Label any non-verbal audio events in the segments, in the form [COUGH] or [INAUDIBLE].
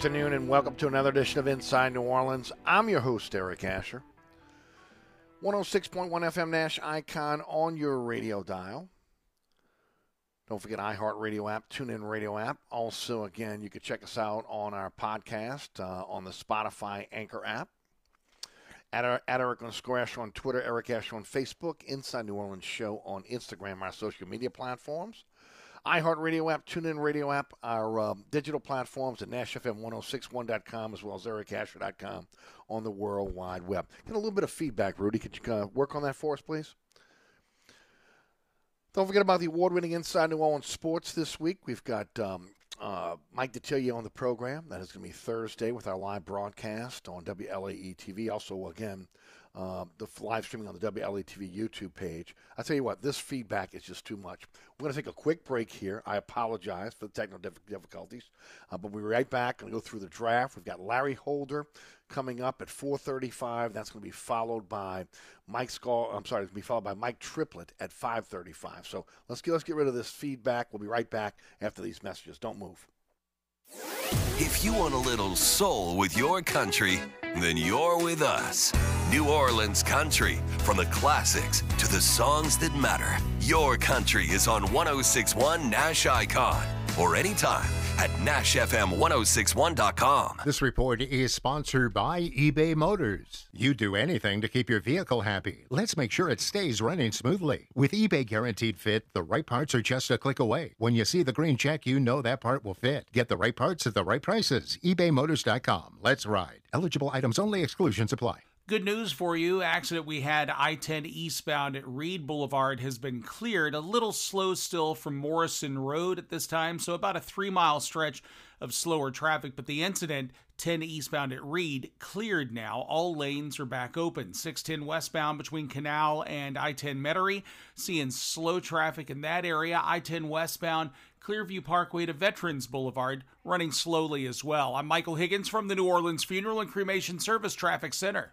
Afternoon and welcome to another edition of Inside New Orleans. I'm your host, Eric Asher. 106.1 FM Nash icon on your radio dial. Don't forget iHeartRadio app, TuneIn Radio app. Also, again, you can check us out on our podcast uh, on the Spotify Anchor app. At, our, at Eric Asher on Twitter, Eric Asher on Facebook, Inside New Orleans Show on Instagram, our social media platforms iHeartRadio app, TuneIn Radio app, our um, digital platforms at NashFM1061.com as well as EricAsher.com on the World Wide Web. Get a little bit of feedback, Rudy. Could you uh, work on that for us, please? Don't forget about the award-winning Inside New Orleans Sports this week. We've got um, uh, Mike Detillier on the program. That is going to be Thursday with our live broadcast on WLAE TV. Also, again, um, the live streaming on the WLATV YouTube page. I tell you what, this feedback is just too much. We're going to take a quick break here. I apologize for the technical difficulties, uh, but we'll be right back. Going to go through the draft. We've got Larry Holder coming up at 4:35. That's going to be followed by Mike Scall. I'm sorry, it's going to be followed by Mike Triplett at 5:35. So let's get let's get rid of this feedback. We'll be right back after these messages. Don't move. If you want a little soul with your country, then you're with us. New Orleans Country. From the classics to the songs that matter. Your country is on 1061 Nash Icon or anytime at NashFM1061.com. This report is sponsored by eBay Motors. You do anything to keep your vehicle happy. Let's make sure it stays running smoothly. With eBay Guaranteed Fit, the right parts are just a click away. When you see the green check, you know that part will fit. Get the right parts at the right prices. eBayMotors.com. Let's ride. Eligible items only, exclusions apply. Good news for you. Accident we had I 10 eastbound at Read Boulevard has been cleared. A little slow still from Morrison Road at this time, so about a three mile stretch of slower traffic. But the incident, 10 eastbound at Read, cleared now. All lanes are back open. 610 westbound between Canal and I 10 Metairie, seeing slow traffic in that area. I 10 westbound, Clearview Parkway to Veterans Boulevard, running slowly as well. I'm Michael Higgins from the New Orleans Funeral and Cremation Service Traffic Center.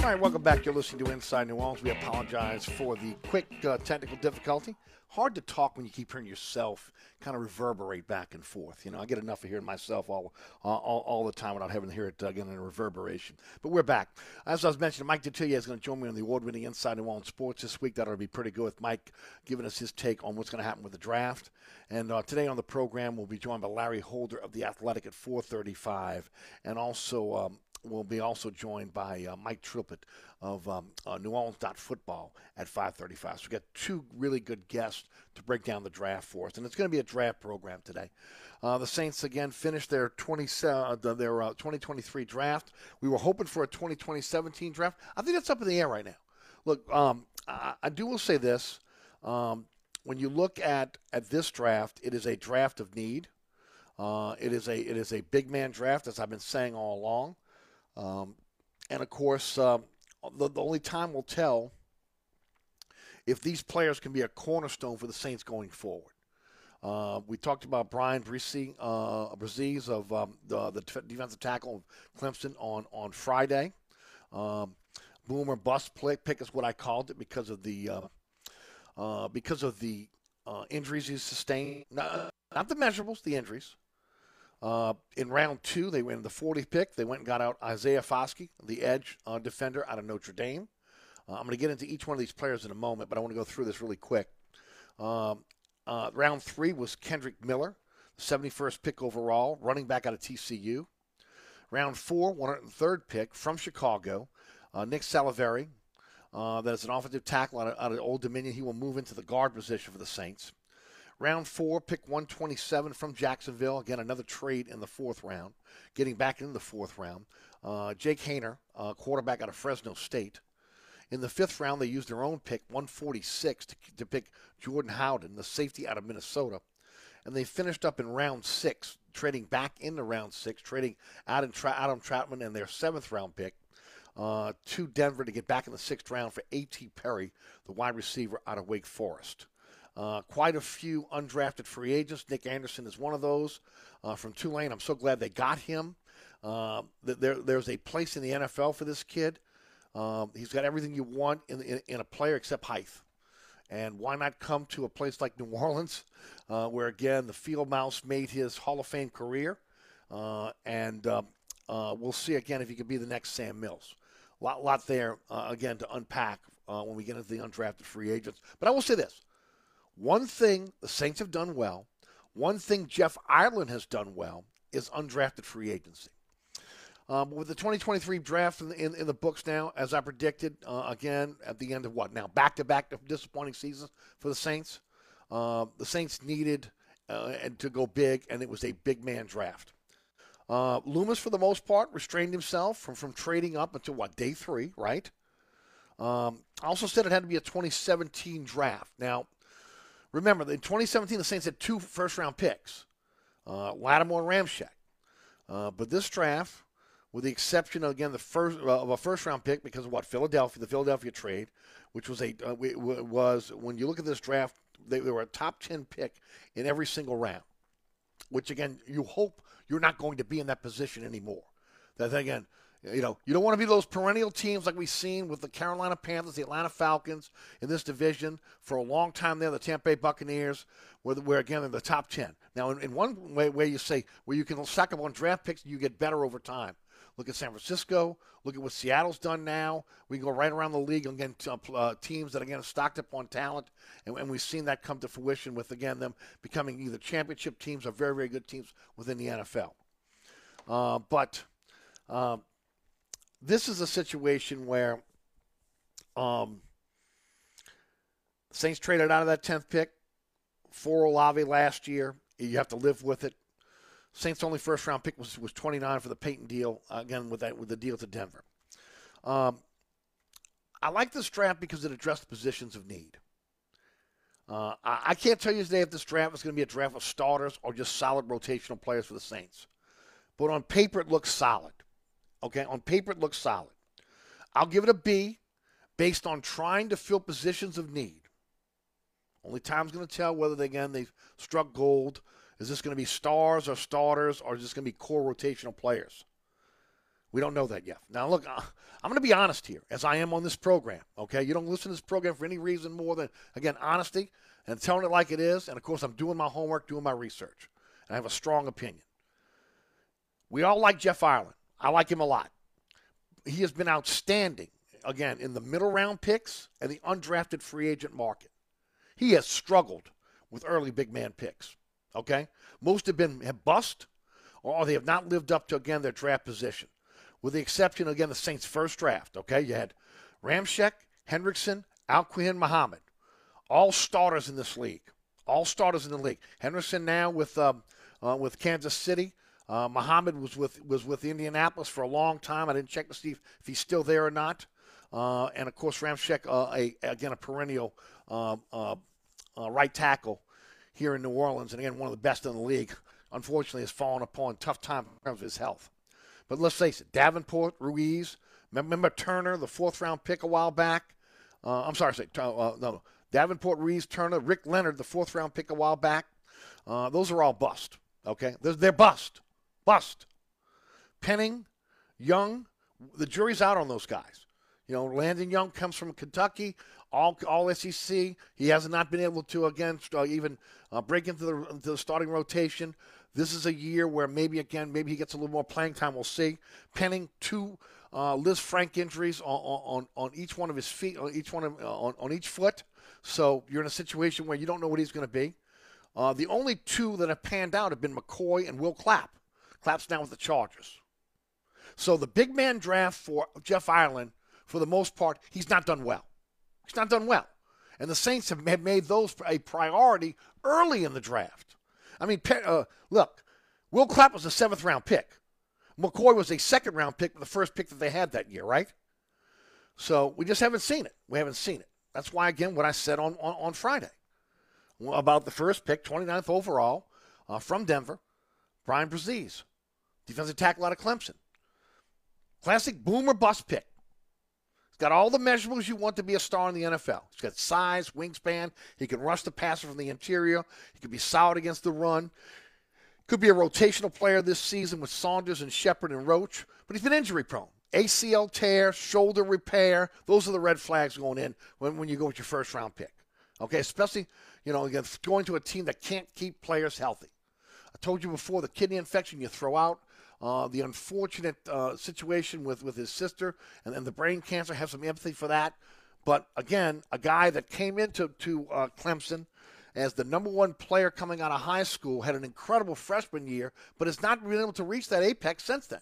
All right, welcome back. You're listening to Inside New Orleans. We apologize for the quick uh, technical difficulty. Hard to talk when you keep hearing yourself kind of reverberate back and forth. You know, I get enough of hearing myself all uh, all, all the time without having to hear it again in a reverberation. But we're back. As I was mentioning, Mike Detillier is going to join me on the award-winning Inside New Orleans Sports this week. That'll be pretty good with Mike giving us his take on what's going to happen with the draft. And uh, today on the program, we'll be joined by Larry Holder of the Athletic at 4:35, and also. Um, We'll be also joined by uh, Mike Triplett of um, uh, New Orleans Football at 5:35. So we got two really good guests to break down the draft for us, and it's going to be a draft program today. Uh, the Saints again finished their 20 uh, their uh, 2023 draft. We were hoping for a 2017 draft. I think that's up in the air right now. Look, um, I, I, do will say this: um, when you look at at this draft, it is a draft of need. Uh, it is a it is a big man draft, as I've been saying all along. Um, and of course, uh, the, the, only time will tell if these players can be a cornerstone for the Saints going forward. Uh, we talked about Bryan Bresee, uh, of um, the, the, defensive tackle of Clemson on, on Friday. Um, boomer bust pick is what I called it because of the uh, uh because of the uh, injuries he sustained. Not, not the measurables, the injuries. Uh, in round two, they went in the 40th pick. They went and got out Isaiah Foskey, the edge uh, defender out of Notre Dame. Uh, I'm going to get into each one of these players in a moment, but I want to go through this really quick. Um, uh, round three was Kendrick Miller, the 71st pick overall, running back out of TCU. Round four, 103rd pick from Chicago, uh, Nick Saldiveri. Uh, that is an offensive tackle out of, out of Old Dominion. He will move into the guard position for the Saints. Round four, pick 127 from Jacksonville. Again, another trade in the fourth round. Getting back into the fourth round. Uh, Jake Haener, uh, quarterback out of Fresno State. In the fifth round, they used their own pick, 146, to, to pick Jordan Howden, the safety out of Minnesota. And they finished up in round six, trading back into round six, trading Adam, Tra- Adam Trautman and their seventh round pick uh, to Denver to get back in the sixth round for A.T. Perry, the wide receiver out of Wake Forest. Uh, quite a few undrafted free agents. Nick Anderson is one of those uh, from Tulane. I'm so glad they got him. Uh, there, there's a place in the NFL for this kid. Um, he's got everything you want in, in, in, a player except height. And why not come to a place like New [LAUGHS] Orleans, uh, where again the field mouse made his Hall of Fame career, uh, and um, uh, we'll see again if he can be the next Sam Mills. Lot, lot there again to unpack when we get into the undrafted free agents. But I will say this: one thing the Saints have done well, one thing Jeff Ireland has done well, is undrafted free agency. Um, with the 2023 draft in the, in, in the books now, as I predicted, uh, again at the end of what now back to back disappointing seasons for the Saints. Uh, the Saints needed uh, and to go big, and it was a big man draft. Uh, Loomis, for the most part, restrained himself from, from trading up until what day three, right? Um, I also said it had to be a 2017 draft. Now, remember, in 2017, the Saints had two first round picks, uh, Lattimore and Ramczyk. Uh, but this draft, with the exception of again the first uh, of a first round pick because of what Philadelphia, the Philadelphia trade, which was a uh, was when you look at this draft, they, they were a top ten pick in every single round. Which again, you hope you're not going to be in that position anymore. That again, you know, you don't want to be those perennial teams like we've seen with the Carolina Panthers, the Atlanta Falcons in this division for a long time there, the Tampa Bay Buccaneers, where, where again, in the top 10. Now, in, in one way, where you say, where you can stack up on draft picks, you get better over time. Look at San Francisco. Look at what Seattle's done now. We go right around the league again, uh, teams that again stocked up on talent, and, and, we've seen that come to fruition with again them becoming either championship teams or very very good teams within the NFL. Uh, but um, this is a situation where um, Saints traded out of that tenth pick for Olave last year. You have to live with it. Saints' only first round pick was, was 29 for the Payton deal, again, with, that, with the deal to Denver. Um, I like this draft because it addressed positions of need. Uh, I, I, can't tell you today if this draft is going to be a draft of starters or just solid rotational players for the Saints. But on paper, it looks solid. Okay, on paper, it looks solid. I'll give it a B based on trying to fill positions of need. Only time's going to tell whether, they, again, they've struck gold is this going to be stars or starters, or is this going to be core rotational players? We don't know that yet. Now, look, uh, I'm going to be honest here, as I am on this program. Okay, you don't listen to this program for any reason more than again honesty and telling it like it is. And of course, I'm doing my homework, doing my research, and I have a strong opinion. We all like Jeff Ireland. I like him a lot. He has been outstanding again in the middle round picks and the undrafted free agent market. He has struggled with early big man picks. Okay? Most have been have bust or they have not lived up to, again, their draft position. With the exception, again, the Saints' first draft. Okay? You had Ramczyk, Hendrickson, Al-Quadin Muhammad. All starters in this league. All starters in the league. Hendrickson now with, um, uh, with Kansas City. Uh, Muhammad was with was with Indianapolis for a long time. I didn't check to see if, if he's still there or not. Uh, and of course, Ramczyk, uh, a, again a perennial um, uh, uh, right tackle here in New Orleans, and again, one of the best in the league, unfortunately has fallen upon tough time of his health. But let's face it, Davenport, Ruiz, remember Turner, the fourth round pick a while back? Uh, I'm sorry, uh, uh, no, Davenport, Ruiz, Turner, Rick Leonard, the fourth round pick a while back. Those are all bust. Okay, they're, they're bust, bust. Penning, Young, the jury's out on those guys. You know, Landon Young comes from Kentucky, all all SEC. He has not been able to again uh, even uh, break into the, into the starting rotation. This is a year where maybe again maybe he gets a little more playing time. We'll see. Penning two uh, Frank injuries on, on, on each one of his feet, on each one of, uh, on, on each foot. So you're in a situation where you don't know what he's going to be. Uh, the only two that have panned out have been McCoy and Will Clapp. Clapp's down with the Chargers. So the big man draft for Jeff Ireland, for the most part, he's not done well. He's not done well. And the Saints have made those a priority early in the draft. I mean, uh, look, Will Clapp was a seventh round pick. McCoy was a second round pick, the first pick that they had that year, right? So we just haven't seen it. We haven't seen it. That's why, again, what I said on, on, on Friday about the first pick, 29th overall uh, from Denver, Bryan Bresee, defensive tackle out of Clemson. Classic boomer bust pick He's got all the measurables you want to be a star in the NFL. He's got size, wingspan. He can rush the passer from the interior. He can be solid against the run. Could be a rotational player this season with Saunders and Shepherd and Roach, but he's been injury prone. ACL tear, shoulder repair. Those are the red flags going in when, when you go with your first round pick. Okay, especially, you know, going to a team that can't keep players healthy. I told you before the kidney infection you throw out uh, the unfortunate uh, situation with, with his sister and, and the brain cancer. Have some empathy for that. But again, a guy that came into to uh, Clemson as the number one player coming out of high school, had an incredible freshman year, but has not been able to reach that apex since then.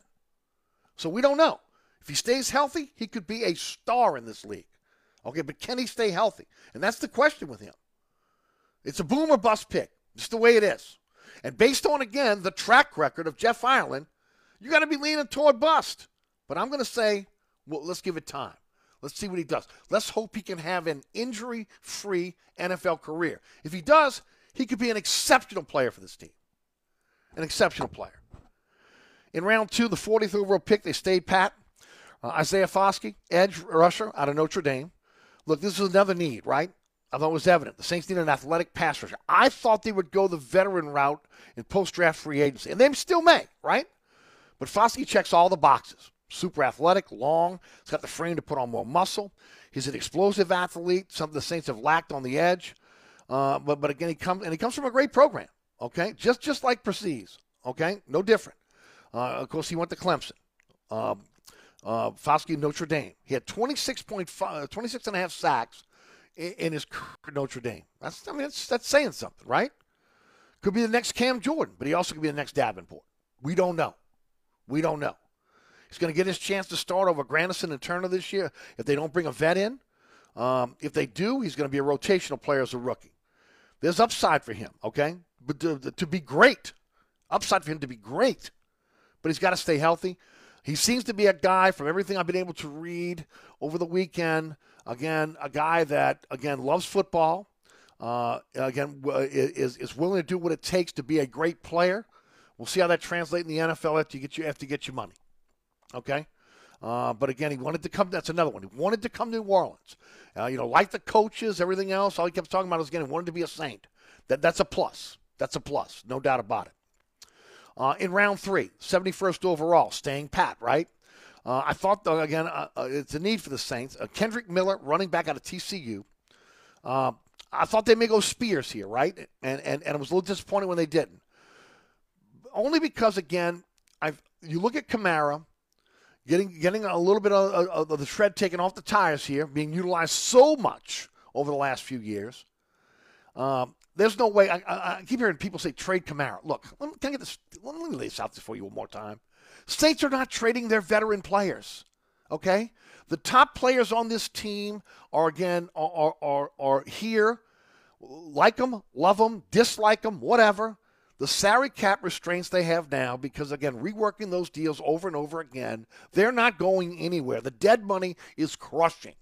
So we don't know. If he stays healthy, he could be a star in this league. Okay, but can he stay healthy? And that's the question with him. It's a boom or bust pick. It's the way it is. And based on, again, the track record of Jeff Ireland, you got to be leaning toward bust. But I'm going to say, well, let's give it time. Let's see what he does. Let's hope he can have an injury free NFL career. If he does, he could be an exceptional player for this team. An exceptional player. In round two, the 40th overall pick, they stayed pat. Uh, Isaiah Foskey, edge rusher out of Notre Dame. Look, this is another need, right? I thought it was evident. The Saints need an athletic pass rusher. I thought they would go the veteran route in post draft free agency, and they still may, right? But Foskey checks all the boxes. Super athletic, long. He's got the frame to put on more muscle. He's an explosive athlete, something the Saints have lacked on the edge. Uh, but but again, he comes and he comes from a great program. Okay, just just like Bresee. Okay, no different. Uh, of course, he went to Clemson. Um, uh, Foskey, Notre Dame. He had 26.5, 26 and a half sacks in, in his Notre Dame. That's I mean that's, that's saying something, right? Could be the next Cam Jordan, but he also could be the next Davenport. We don't know. We don't know. He's going to get his chance to start over Granderson and Turner this year if they don't bring a vet in. Um, if they do, he's going to be a rotational player as a rookie. There's upside for him, okay? But to, to be great, upside for him to be great, but he's got to stay healthy. He seems to be a guy, from everything I've been able to read over the weekend, again, a guy that, again, loves football, uh, again, is, is willing to do what it takes to be a great player. We'll see how that translates in the NFL after you get you after you get your money. Okay. Uh, but again, he wanted to come. That's another one. He wanted to come to New Orleans. Uh, you know, like the coaches, everything else. All he kept talking about was again, he wanted to be a Saint. That that's a plus. That's a plus, no doubt about it. Uh, in round three, 71st overall, staying pat, right? Uh, I thought, though, again, uh, uh, it's a need for the Saints. Kendrick Miller, running back out of TCU. I thought they may go Spears here, right? And, and and I was a little disappointed when they didn't. Only because, again, I've you look at Kamara getting getting a little bit of, of, the shred taken off the tires here, being utilized so much over the last few years. Um, there's no way. I, I, I, keep hearing people say trade Kamara. Look, let me, can I get this? Let me lay this out for you one more time. Saints are not trading their veteran players. Okay, the top players on this team are again are are, are here. Like them, love them, dislike them, whatever the salary cap restraints they have now, because again, reworking those deals over and over again, they're not going anywhere. The dead money is crushing.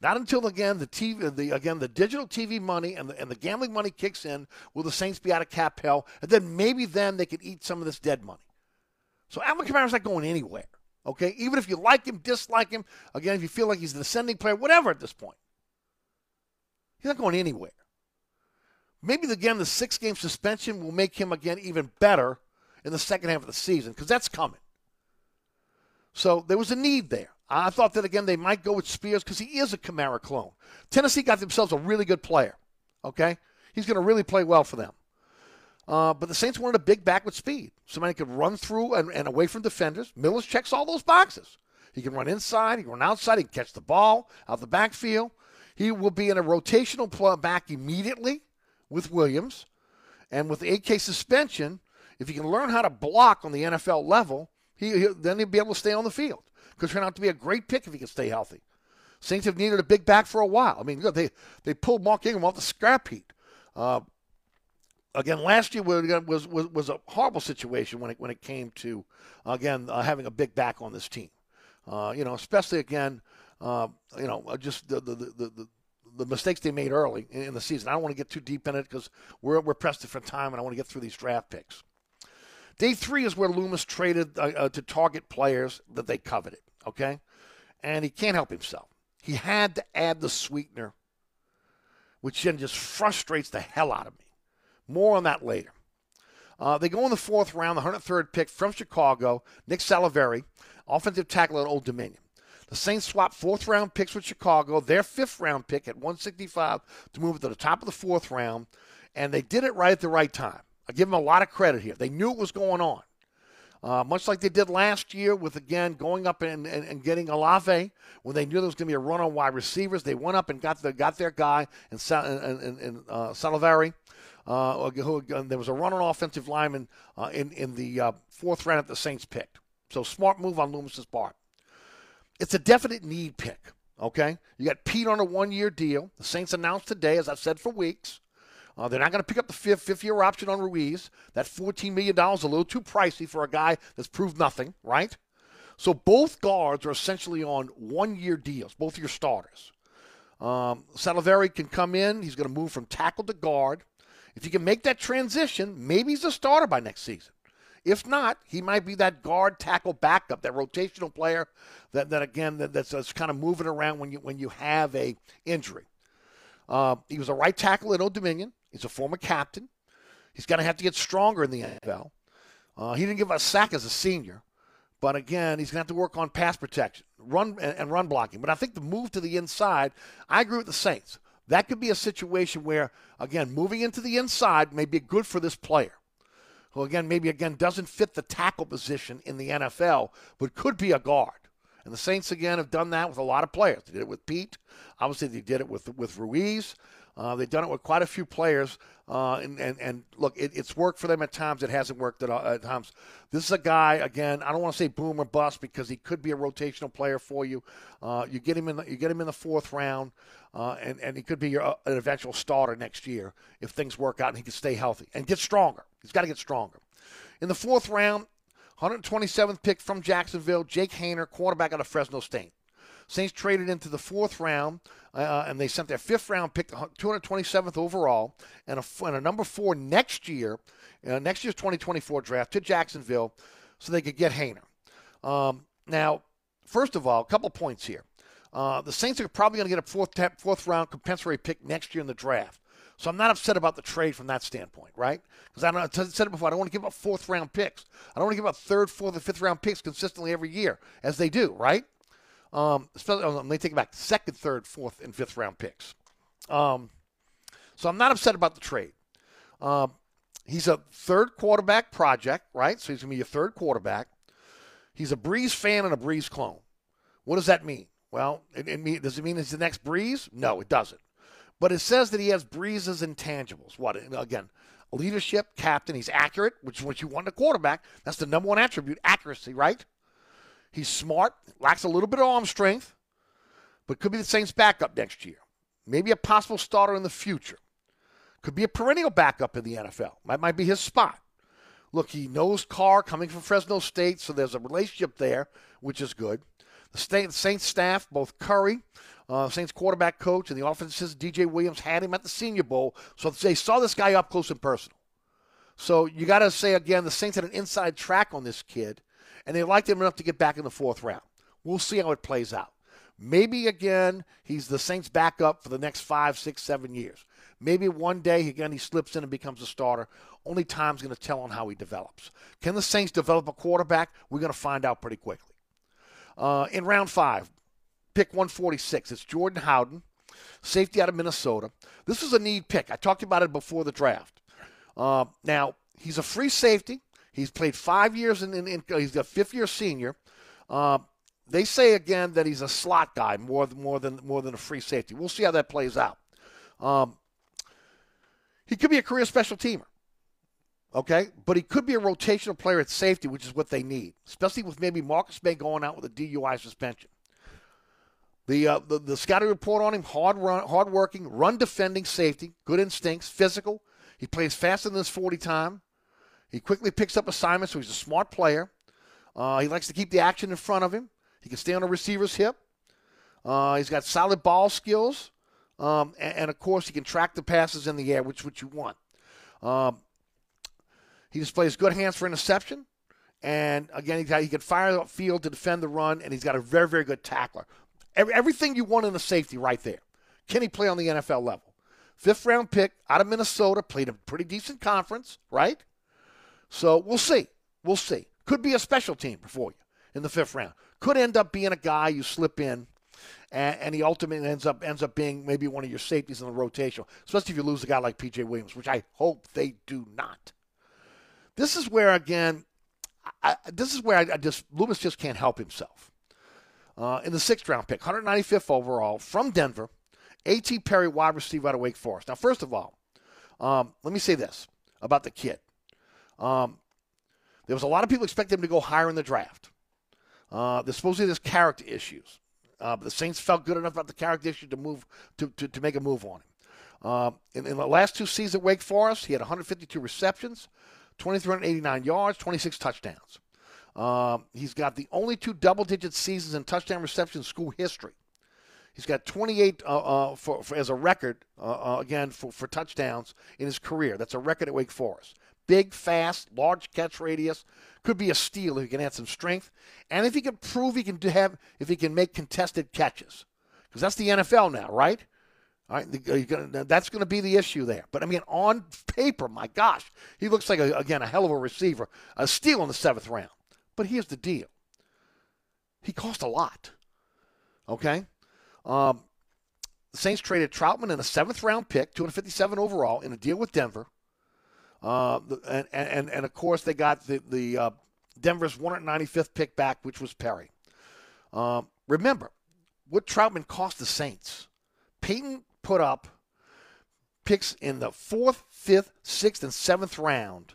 Not until again the TV, the again the digital TV money and the, and the gambling money kicks in, will the Saints be out of cap hell, and then maybe then they can eat some of this dead money. So Alvin Kamara's not going anywhere. Okay, even if you like him, dislike him, again, if you feel like he's an ascending player, whatever at this point, he's not going anywhere. Maybe again the six game suspension will make him again even better in the second half of the season because that's coming. So there was a need there. I thought that again they might go with Spears because he is a Kamara clone. Tennessee got themselves a really good player. Okay, he's going to really play well for them. Uh, but the Saints wanted a big back with speed, somebody could run through and, and away from defenders. Miller's checks all those boxes. He can run inside, he can run outside, he can catch the ball out the backfield. He will be in a rotational back immediately with Williams. And with the 8K suspension, if he can learn how to block on the NFL level, he, he then he'll be able to stay on the field. Could turn out to be a great pick if he can stay healthy. Saints have needed a big back for a while. I mean, they they pulled Mark Ingram off the scrap heap. Uh, again, last year was, was was a horrible situation when it when it came to again uh, having a big back on this team. Uh, you know, especially again, uh, you know, just the the, the the the mistakes they made early in the season. I don't want to get too deep in it because we're, we're pressed for time and I want to get through these draft picks. Day three is where Loomis traded uh, uh, to target players that they coveted, okay? And he can't help himself. He had to add the sweetener, which then just frustrates the hell out of me. More on that later. Uh, they go in the fourth round, the 103rd pick from Chicago, Nick Saldiveri, offensive tackle at Old Dominion. The Saints swapped fourth round picks with Chicago, their fifth round pick at 165 to move it to the top of the fourth round, and they did it right at the right time. I give them a lot of credit here. They knew it was going on. Uh, much like they did last year with, again, going up and, and, and getting Olave when they knew there was going to be a run on wide receivers. They went up and got, the, got their guy and, and, uh, Saldiveri. Uh, who, there was a run on offensive lineman uh, in, in the uh, fourth round that the Saints picked. So smart move on Loomis's part. It's a definite need pick. Okay, you got Pete on a one-year deal. The Saints announced today, as I've said for weeks, uh, they're not going to pick up the fifth, fifth-year option on Ruiz. That $14 million is a little too pricey for a guy that's proved nothing, right? So both guards are essentially on one-year deals, both your starters. Um, can come in. He's going to move from tackle to guard. If he can make that transition, maybe he's a starter by next season. If not, he might be that guard tackle backup, that rotational player that, that again that, that's, that's kind of moving around when you when you have a injury. Uh, he was a right tackle at Old Dominion. He's a former captain. He's going to have to get stronger in the NFL. Uh, he didn't give a sack as a senior, but again, he's going to have to work on pass protection, run and, and run blocking. But I think the move to the inside, I agree with the Saints. That could be a situation where, again, moving into the inside may be good for this player who again maybe again doesn't fit the tackle position in the NFL, but could be a guard. And the Saints again have done that with a lot of players. They did it with Pete. Obviously, they did it with with Ruiz. Uh, they've done it with quite a few players, uh, and, and and look, it, it's worked for them at times. It hasn't worked at, at times. This is a guy again. I don't want to say boom or bust because he could be a rotational player for you. Uh, you get him in the, you get him in the fourth round, uh, and and he could be your, uh, an eventual starter next year if things work out and he can stay healthy and get stronger. He's got to get stronger. In the fourth round, 127th pick from Jacksonville, Jake Haener, quarterback out of Fresno State. Saints traded into the fourth round, uh, and they sent their fifth round pick, 227th overall, and a, and a number four next year, uh, next year's 2024 draft to Jacksonville, so they could get Haener. Um, now, first of all, a couple points here. Uh, the Saints are probably going to get a fourth fourth round compensatory pick next year in the draft. So I'm not upset about the trade from that standpoint, right? Because I, don't, I said it before, I don't want to give up fourth round picks. I don't want to give up third, fourth, and fifth round picks consistently every year, as they do, right? Um, especially, let me take it back second, third, fourth, and fifth round picks. Um, so I'm not upset about the trade. Um, he's a third quarterback project, right? So he's going to be your third quarterback. He's a Brees fan and a Brees clone. What does that mean? Well, it, it mean, does it mean he's the next Brees? No, it doesn't. But it says that he has Brees's intangibles. What again? Leadership, captain. He's accurate, which is what you want in a quarterback. That's the number one attribute: accuracy, right? He's smart, lacks a little bit of arm strength, but could be the Saints' backup next year. Maybe a possible starter in the future. Could be a perennial backup in the NFL. That might be his spot. Look, he knows Carr coming from Fresno State, so there's a relationship there, which is good. The Saints staff, both Curry uh, Saints quarterback coach and the offensive DJ Williams had him at the Senior Bowl, so they saw this guy up close and personal. So you got to say again, the Saints had an inside track on this kid, and they liked him enough to get back in the fourth round. We'll see how it plays out. Maybe again, he's the Saints' backup for the next five, six, seven years. Maybe one day again he slips in and becomes a starter. Only time's going to tell on how he develops. Can the Saints develop a quarterback? We're going to find out pretty quickly. Uh, in round five, pick 146. It's Jordan Howden, safety out of Minnesota. This is a need pick. I talked about it before the draft. Uh, now, he's a free safety. He's played five years in, in, in he's a fifth year senior. Uh, they say again that he's a slot guy more than more than more than a free safety. We'll see how that plays out. Um, he could be a career special teamer. Okay, but he could be a rotational player at safety, which is what they need, especially with maybe Marcus Maye going out with a DUI suspension. The, uh, the the scouting report on him: hard run, hard working, run defending safety, good instincts, physical. He plays faster than his 40 time. He quickly picks up assignments, so he's a smart player. Uh, he likes to keep the action in front of him. He can stay on a receiver's hip. Uh, he's got solid ball skills, um, and, and, of course, he can track the passes in the air, which what you want. Um, he displays good hands for interception. And again, he, can fire the field to defend the run, and he's got a very, very good tackler. Every, everything you want in a safety right there. Can he play on the NFL level? Fifth round pick out of Minnesota, played a pretty decent conference, right? So we'll see. We'll see. Could be a special team for you in the fifth round. Could end up being a guy you slip in, and, and he ultimately ends up ends up being maybe one of your safeties in the rotation, especially if you lose a guy like PJ Williams, which I hope they do not. This is where again, I, this is where I, I just Loomis just can't help himself uh, in the sixth round pick, 195th overall from Denver. A.T. Perry, wide receiver out of Wake Forest. Now, first of all, um, let me say this about the kid. Um, there was a lot of people expecting him to go higher in the draft. Uh, there's supposedly there's character issues. Uh, but the Saints felt good enough about the character issue to move to, to, to make a move on him. Uh, in, in the last two seasons at Wake Forest, he had 152 receptions, 2,389 yards, 26 touchdowns. Uh, he's got the only two double-digit seasons in touchdown reception in school history. He's got 28 uh, uh, for, for, as a record, uh, uh, again, for, for touchdowns in his career. That's a record at Wake Forest. Big, fast, large catch radius. Could be a steal if he can add some strength. And if he can prove he can have, if he can make contested catches. Because that's the NFL now, right? All right, gonna, that's going to be the issue there. But I mean, on paper, my gosh, he looks like a, again a hell of a receiver, a steal in the seventh round. But here's the deal: he cost a lot. Okay, um, the Saints traded Trautman in a seventh round pick, 257 overall, in a deal with Denver. Uh, and, and, and of course, they got the, the uh, Denver's 195th pick back, which was Perry. Um, remember, what Trautman cost the Saints. Payton put up picks in the fourth, fifth, sixth, and seventh round,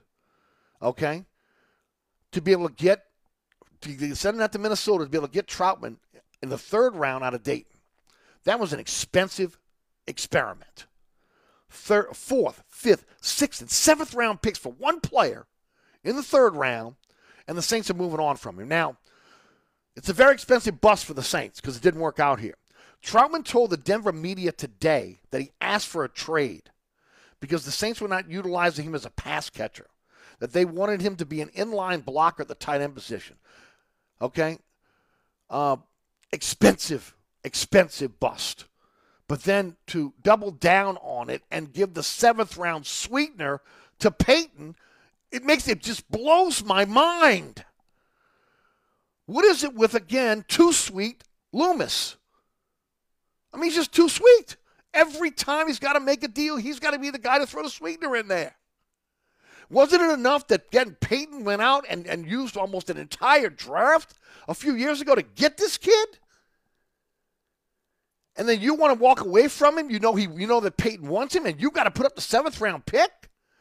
okay, to be able to get, to send that to Minnesota to be able to get Trautman in the third round out of Dayton. That was an expensive experiment. Third, fourth, fifth, sixth, and seventh round picks for one player in the third round, and the Saints are moving on from him. Now, it's a very expensive bust for the Saints because it didn't work out here. Trautman told the Denver media today that he asked for a trade because the Saints were not utilizing him as a pass catcher, that they wanted him to be an inline blocker at the tight end position. Okay? Uh, expensive, expensive bust. But then to double down on it and give the seventh round sweetener to Payton, it makes it just blows my mind. What is it with, again, too sweet Loomis? I mean, he's just too sweet. Every time he's got to make a deal, he's got to be the guy to throw the sweetener in there. Wasn't it enough that again Payton went out and, and used almost an entire draft a few years ago to get this kid? And then you want to walk away from him? You know he you know that Payton wants him, and you got to put up the seventh round pick?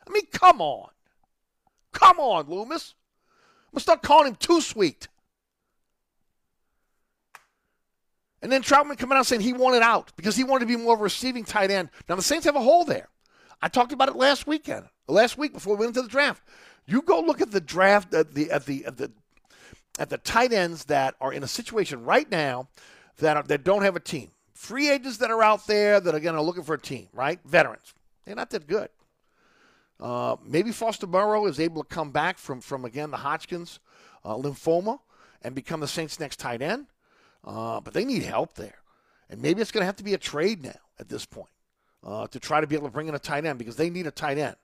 I mean, come on. Come on, Loomis. I'm gonna start calling him too sweet. And then Trautman coming out saying he wanted out because he wanted to be more of a receiving tight end. Now the Saints have a hole there. I talked about it last weekend, last week before we went into the draft. You go look at the draft at the at the at the at the tight ends that are in a situation right now that are, that don't have a team. Free agents that are out there that are going to looking for a team, right? Veterans. They're not that good. Uh, maybe Foster Moreau is able to come back from from again the Hodgkins uh, lymphoma and become the Saints' next tight end. Uh, but they need help there. And maybe it's going to have to be a trade now at this point uh, to try to be able to bring in a tight end because they need a tight end.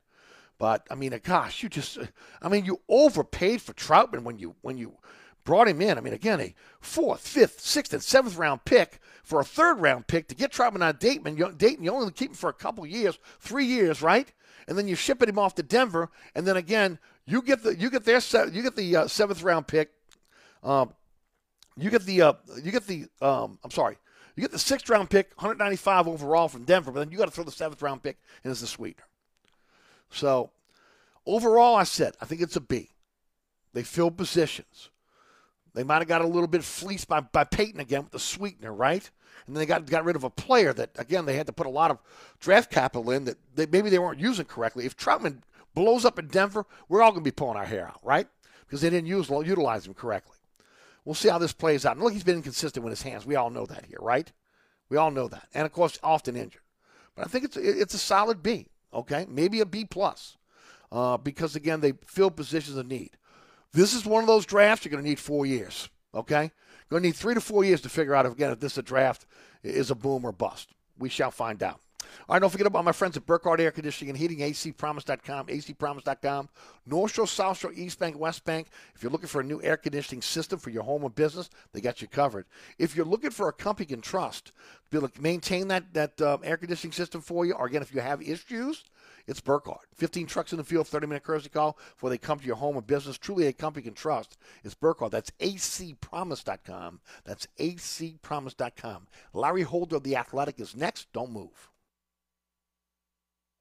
But I mean, uh, gosh, you just, I mean, you overpaid for Trautman when you when you brought him in. I mean, again, a fourth, fifth, sixth, and seventh round pick for a third round pick to get Trautman out of Dayton. You, Dayton, you only keep him for a couple years, three years, right? And then you're shipping him off to Denver, and then again, you get the you get their you get the uh, seventh round pick. Um, you get the uh, you get the um, I'm sorry, you get the sixth round pick, 195 overall from Denver, but then you got to throw the seventh round pick in as the sweetener. So overall, I said I think it's a B. They filled positions. They might have got a little bit fleeced by, by Payton again with the sweetener, right? And then they got got rid of a player that again they had to put a lot of draft capital in that they, maybe they weren't using correctly. If Trautman blows up in Denver, we're all going to be pulling our hair out, right? Because they didn't use utilize him correctly. We'll see how this plays out. And look, he's been inconsistent with his hands. We all know that here, right? We all know that. And of course, often injured. But I think it's it's a solid B. Okay, maybe a B plus, uh, because again they fill positions of need. This is one of those drafts you're going to need four years. Okay, going to need three to four years to figure out if, again if this a draft is a boom or bust. We shall find out. All right, don't forget about my friends at Burkhardt Air Conditioning and Heating, acpromise.com, acpromise.com, North Shore, South Shore, East Bank, West Bank. If you're looking for a new air conditioning system for your home or business, they got you covered. If you're looking for a company you can trust to be able to maintain that, that um, air conditioning system for you, or again, if you have issues, it's Burkhardt. 15 trucks in the field, 30 minute courtesy call before they come to your home or business. Truly a company you can trust. It's Burkhardt. That's acpromise.com. That's acpromise.com. Larry Holder of The Athletic is next. Don't move.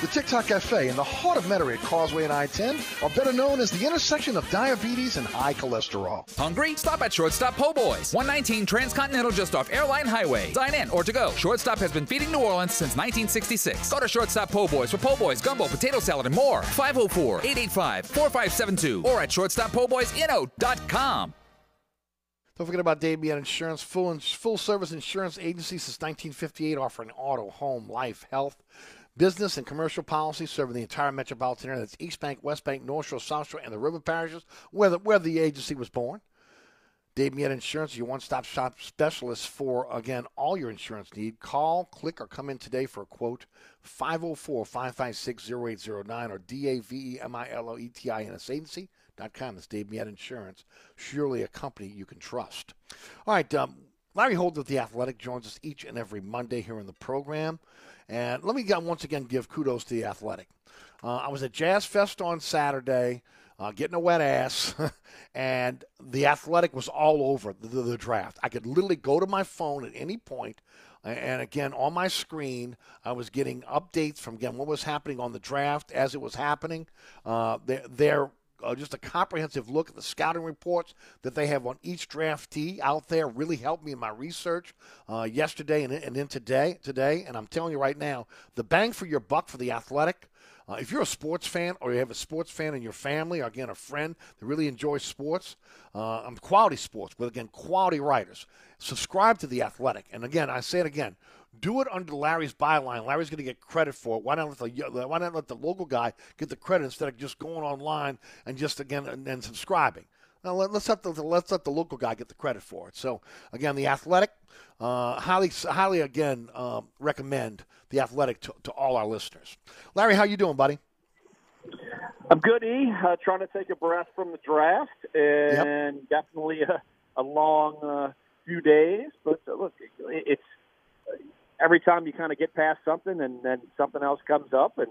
The TikTok Cafe in the heart of Metairie at Causeway and I-10 are better known as the intersection of diabetes and high cholesterol. Hungry? Stop at Shortstop Po' Boys, 119 Transcontinental just off Airline Highway. Dine in or to go. Shortstop has been feeding New Orleans since 1966. Go to Shortstop Po' Boys for Po' Boys, gumbo, potato salad, and more. 504-885-4572 or at shortstoppo'boysino.com. Don't forget about Damian Insurance, full full service insurance agency since 1958, offering auto, home, life, health, business, and commercial policies, serving the entire metropolitan area. That's East Bank, West Bank, North Shore, South Shore, and the river parishes, where the, where the agency was born. Damian Insurance, your one-stop shop specialist for, again, all your insurance need. Call, click, or come in today for a quote. 504-556-0809 or D-A-V-E-M-I-L-O-E-T-I-N-S agency. Com. That's Dave Miet Insurance. Surely a company you can trust. All right, um, Larry Holder The Athletic joins us each and every Monday here in the program. And let me once again give kudos to The Athletic. Uh, I was at Jazz Fest on Saturday. Uh, getting a wet ass, [LAUGHS] and the athletic was all over the, the, the, draft. I could literally go to my phone at any point, and again on my screen, I was getting updates from again what was happening on the draft as it was happening. Uh, uh, just a comprehensive look at the scouting reports that they have on each draftee out there really helped me in my research uh, yesterday and, and then today. Today, and I'm telling you right now, the bang for your buck for the athletic. Uh, if you're a sports fan or you have a sports fan in your family, or again, a friend that really enjoys sports, uh, I'm quality sports, but again, quality writers. Subscribe to The Athletic. And again, I say it again do it under Larry's byline. Larry's going to get credit for it. Why not let the why not let the local guy get the credit instead of just going online and just again and, and subscribing? Now let, us let the let's let the local guy get the credit for it. So again, the athletic, uh, highly highly again um, recommend the athletic to, to all our listeners. Larry, how you doing, buddy? I'm good, E. Uh, trying to take a breath from the draft, and yep. definitely a, a long uh, few days. But uh, look, it's every time you kind of get past something, and then something else comes up, and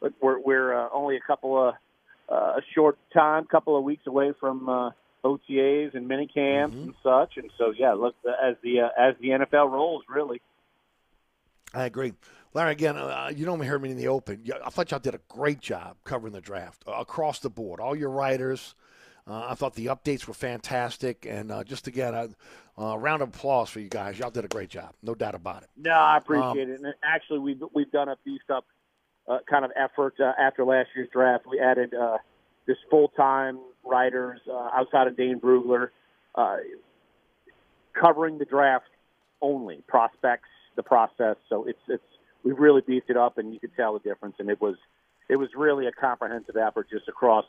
look, we're we're uh, only a couple of uh, a short time, couple of weeks away from uh, OTAs and mini camps mm-hmm. and such, and so yeah, look as the uh, as the NFL rolls, really. I agree. Larry, again, uh, you don't hear me in the open. I thought y'all did a great job covering the draft uh, across the board. All your writers, uh, I thought the updates were fantastic, and uh, just again, a uh, round of applause for you guys. Y'all did a great job, no doubt about it. No, I appreciate um, it. And actually, we've we've done a beefed up uh, kind of effort uh, after last year's draft. We added uh, this full time writers outside of Dane Brugler, covering the draft only, prospects, the process. So it's it's we've really beefed it up, and you could tell the difference. And it was it was really a comprehensive effort just across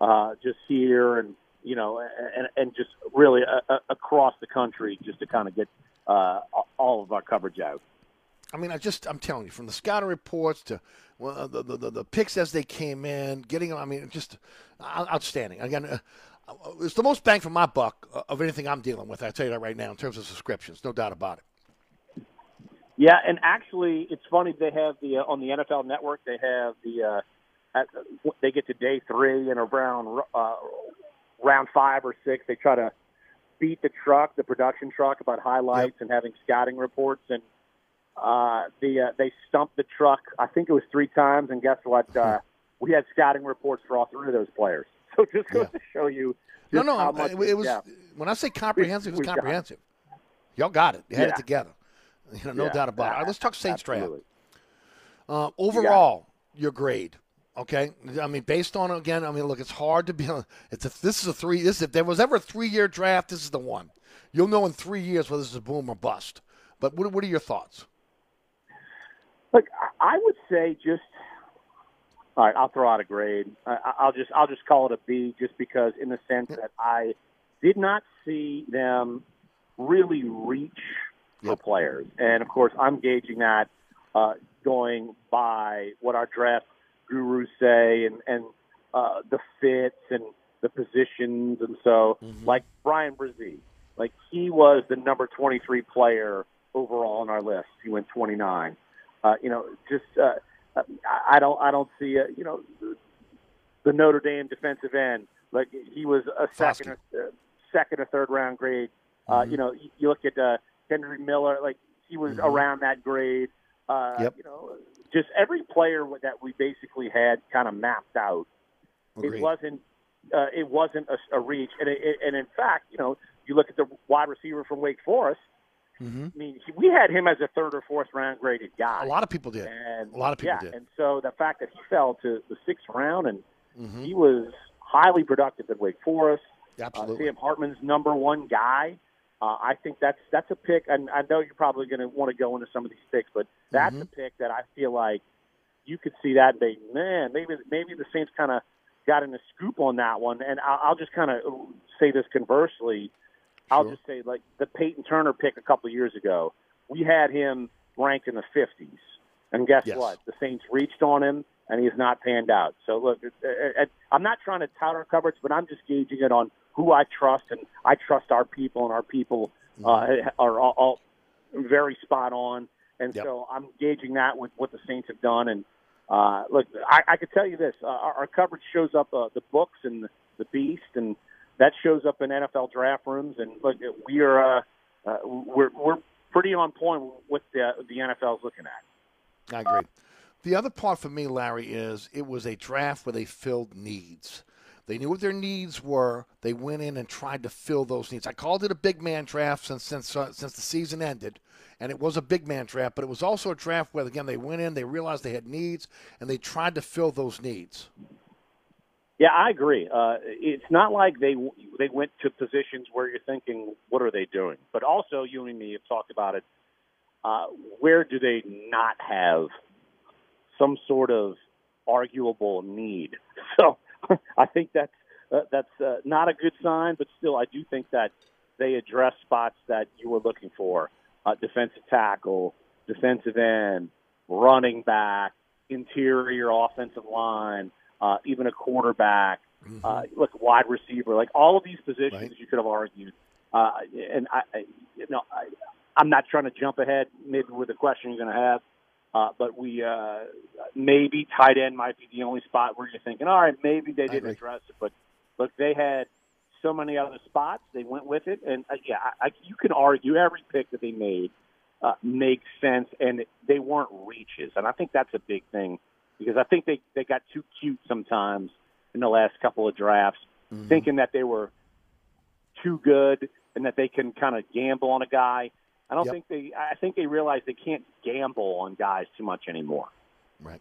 uh, just here and you know, and, and just really uh, uh, across the country just to kind of get uh, all of our coverage out. I mean, I just I'm telling you, from the scouting reports to well, the, the, the the picks as they came in, getting them. I mean, just outstanding. Again, uh, it's the most bang for my buck of anything I'm dealing with. I tell you that right now in terms of subscriptions, no doubt about it. Yeah, and actually, it's funny they have the uh, on the NFL Network they have the uh, at, they get to day three and around uh, round five or six they try to beat the truck, the production truck, about highlights yep. and having scouting reports and uh, the uh, they stumped the truck. I think it was three times, and guess what? [LAUGHS] Uh, we had scouting reports for all three of those players. [LAUGHS] So just goes yeah. to show you. No, no, how much it, it was. When I say comprehensive, it was comprehensive. Y'all got it. You had yeah. it together. [LAUGHS] You know, no yeah. doubt about it. All right, let's talk Saints Absolutely. draft. Uh, overall, your grade. Okay, I mean, based on again, I mean, look, it's hard to be. [LAUGHS] It's this is a three. This if there was ever a three-year draft, this is the one. You'll know in three years whether this is a boom or bust. But what, what are your thoughts? Look, I would say just all right. I'll throw out a grade. I, will just I'll just call it a B, just because in the sense that I did not see them really reach for players, and of course I'm gauging that uh, going by what our draft gurus say and and uh, the fits and the positions, and so mm-hmm. like Bryan Bresee, like he was the number 23 player overall on our list. He went 29. Uh, you know, just uh, I don't I don't see a, you know the Notre Dame defensive end like he was a second or, uh, second or third round grade. Uh, Mm-hmm. you know, you, you look at uh, Henry Miller, like he was Mhm. around that grade. Uh, Yep. You know, just every player that we basically had kind of mapped out. Agreed. It wasn't uh, it wasn't a, a reach, and it, it, and in fact, you know, you look at the wide receiver from Wake Forest. Mm-hmm. I mean, he, we had him as a third or fourth round graded guy. A lot of people did. And A lot of people yeah, did. and so the fact that he fell to the sixth round and Mhm. he was highly productive at Wake Forest. Absolutely. Uh, Sam Hartman's number one guy. Uh, I think that's that's a pick, and I know you're probably going to want to go into some of these picks, but that's Mhm. a pick that I feel like you could see that. They man, maybe maybe the Saints kind of got in the scoop on that one, and I'll, I'll just kind of say this conversely. I'll just say like the Payton Turner pick a couple of years ago. We had him ranked in the 50s, and guess Yes. what? The Saints reached on him, and he has not panned out. So look, I'm not trying to tout our coverage, but I'm just gauging it on who I trust, and I trust our people, and our people uh, are all, all very spot on. And so I'm gauging that with what the Saints have done. And uh, look, I, I can tell you this: uh, our, our coverage shows up uh, the books and the, the Beast, and that shows up in NFL draft rooms. And look, we are uh, uh, we're we're pretty on point with what the the NFL's looking at. I agree. The other part for me, Larry, is it was a draft where they filled needs. They knew what their needs were. They went in and tried to fill those needs. I called it a big man draft since since uh, since the season ended, and it was a big man draft. But it was also a draft where again they went in, they realized they had needs, and they tried to fill those needs. Yeah, I agree. Uh, it's not like they they went to positions where you're thinking, what are they doing? But also, you and me have talked about it. Uh, where do they not have some sort of arguable need? [LAUGHS] So [LAUGHS] I think that's uh, that's uh, not a good sign. But still, I do think that they address spots that you were looking for: uh, defensive tackle, defensive end, running back, interior offensive line uh, even a quarterback, uh, look, wide receiver, like all of these positions you could have argued. Uh, and I, I, you know, I, I'm not trying to jump ahead, maybe with the question you're going to have, uh, but we uh, maybe tight end might be the only spot where you're thinking, all right, maybe they didn't address it, but look, they had so many other spots, they went with it, and uh, yeah, I, I, you can argue every pick that they made uh, makes sense, and they weren't reaches, and I think that's a big thing because I think they they got too cute sometimes in the last couple of drafts, Mm-hmm. thinking that they were too good and that they can kind of gamble on a guy. I don't Yep. think they. I think they realize they can't gamble on guys too much anymore. Right.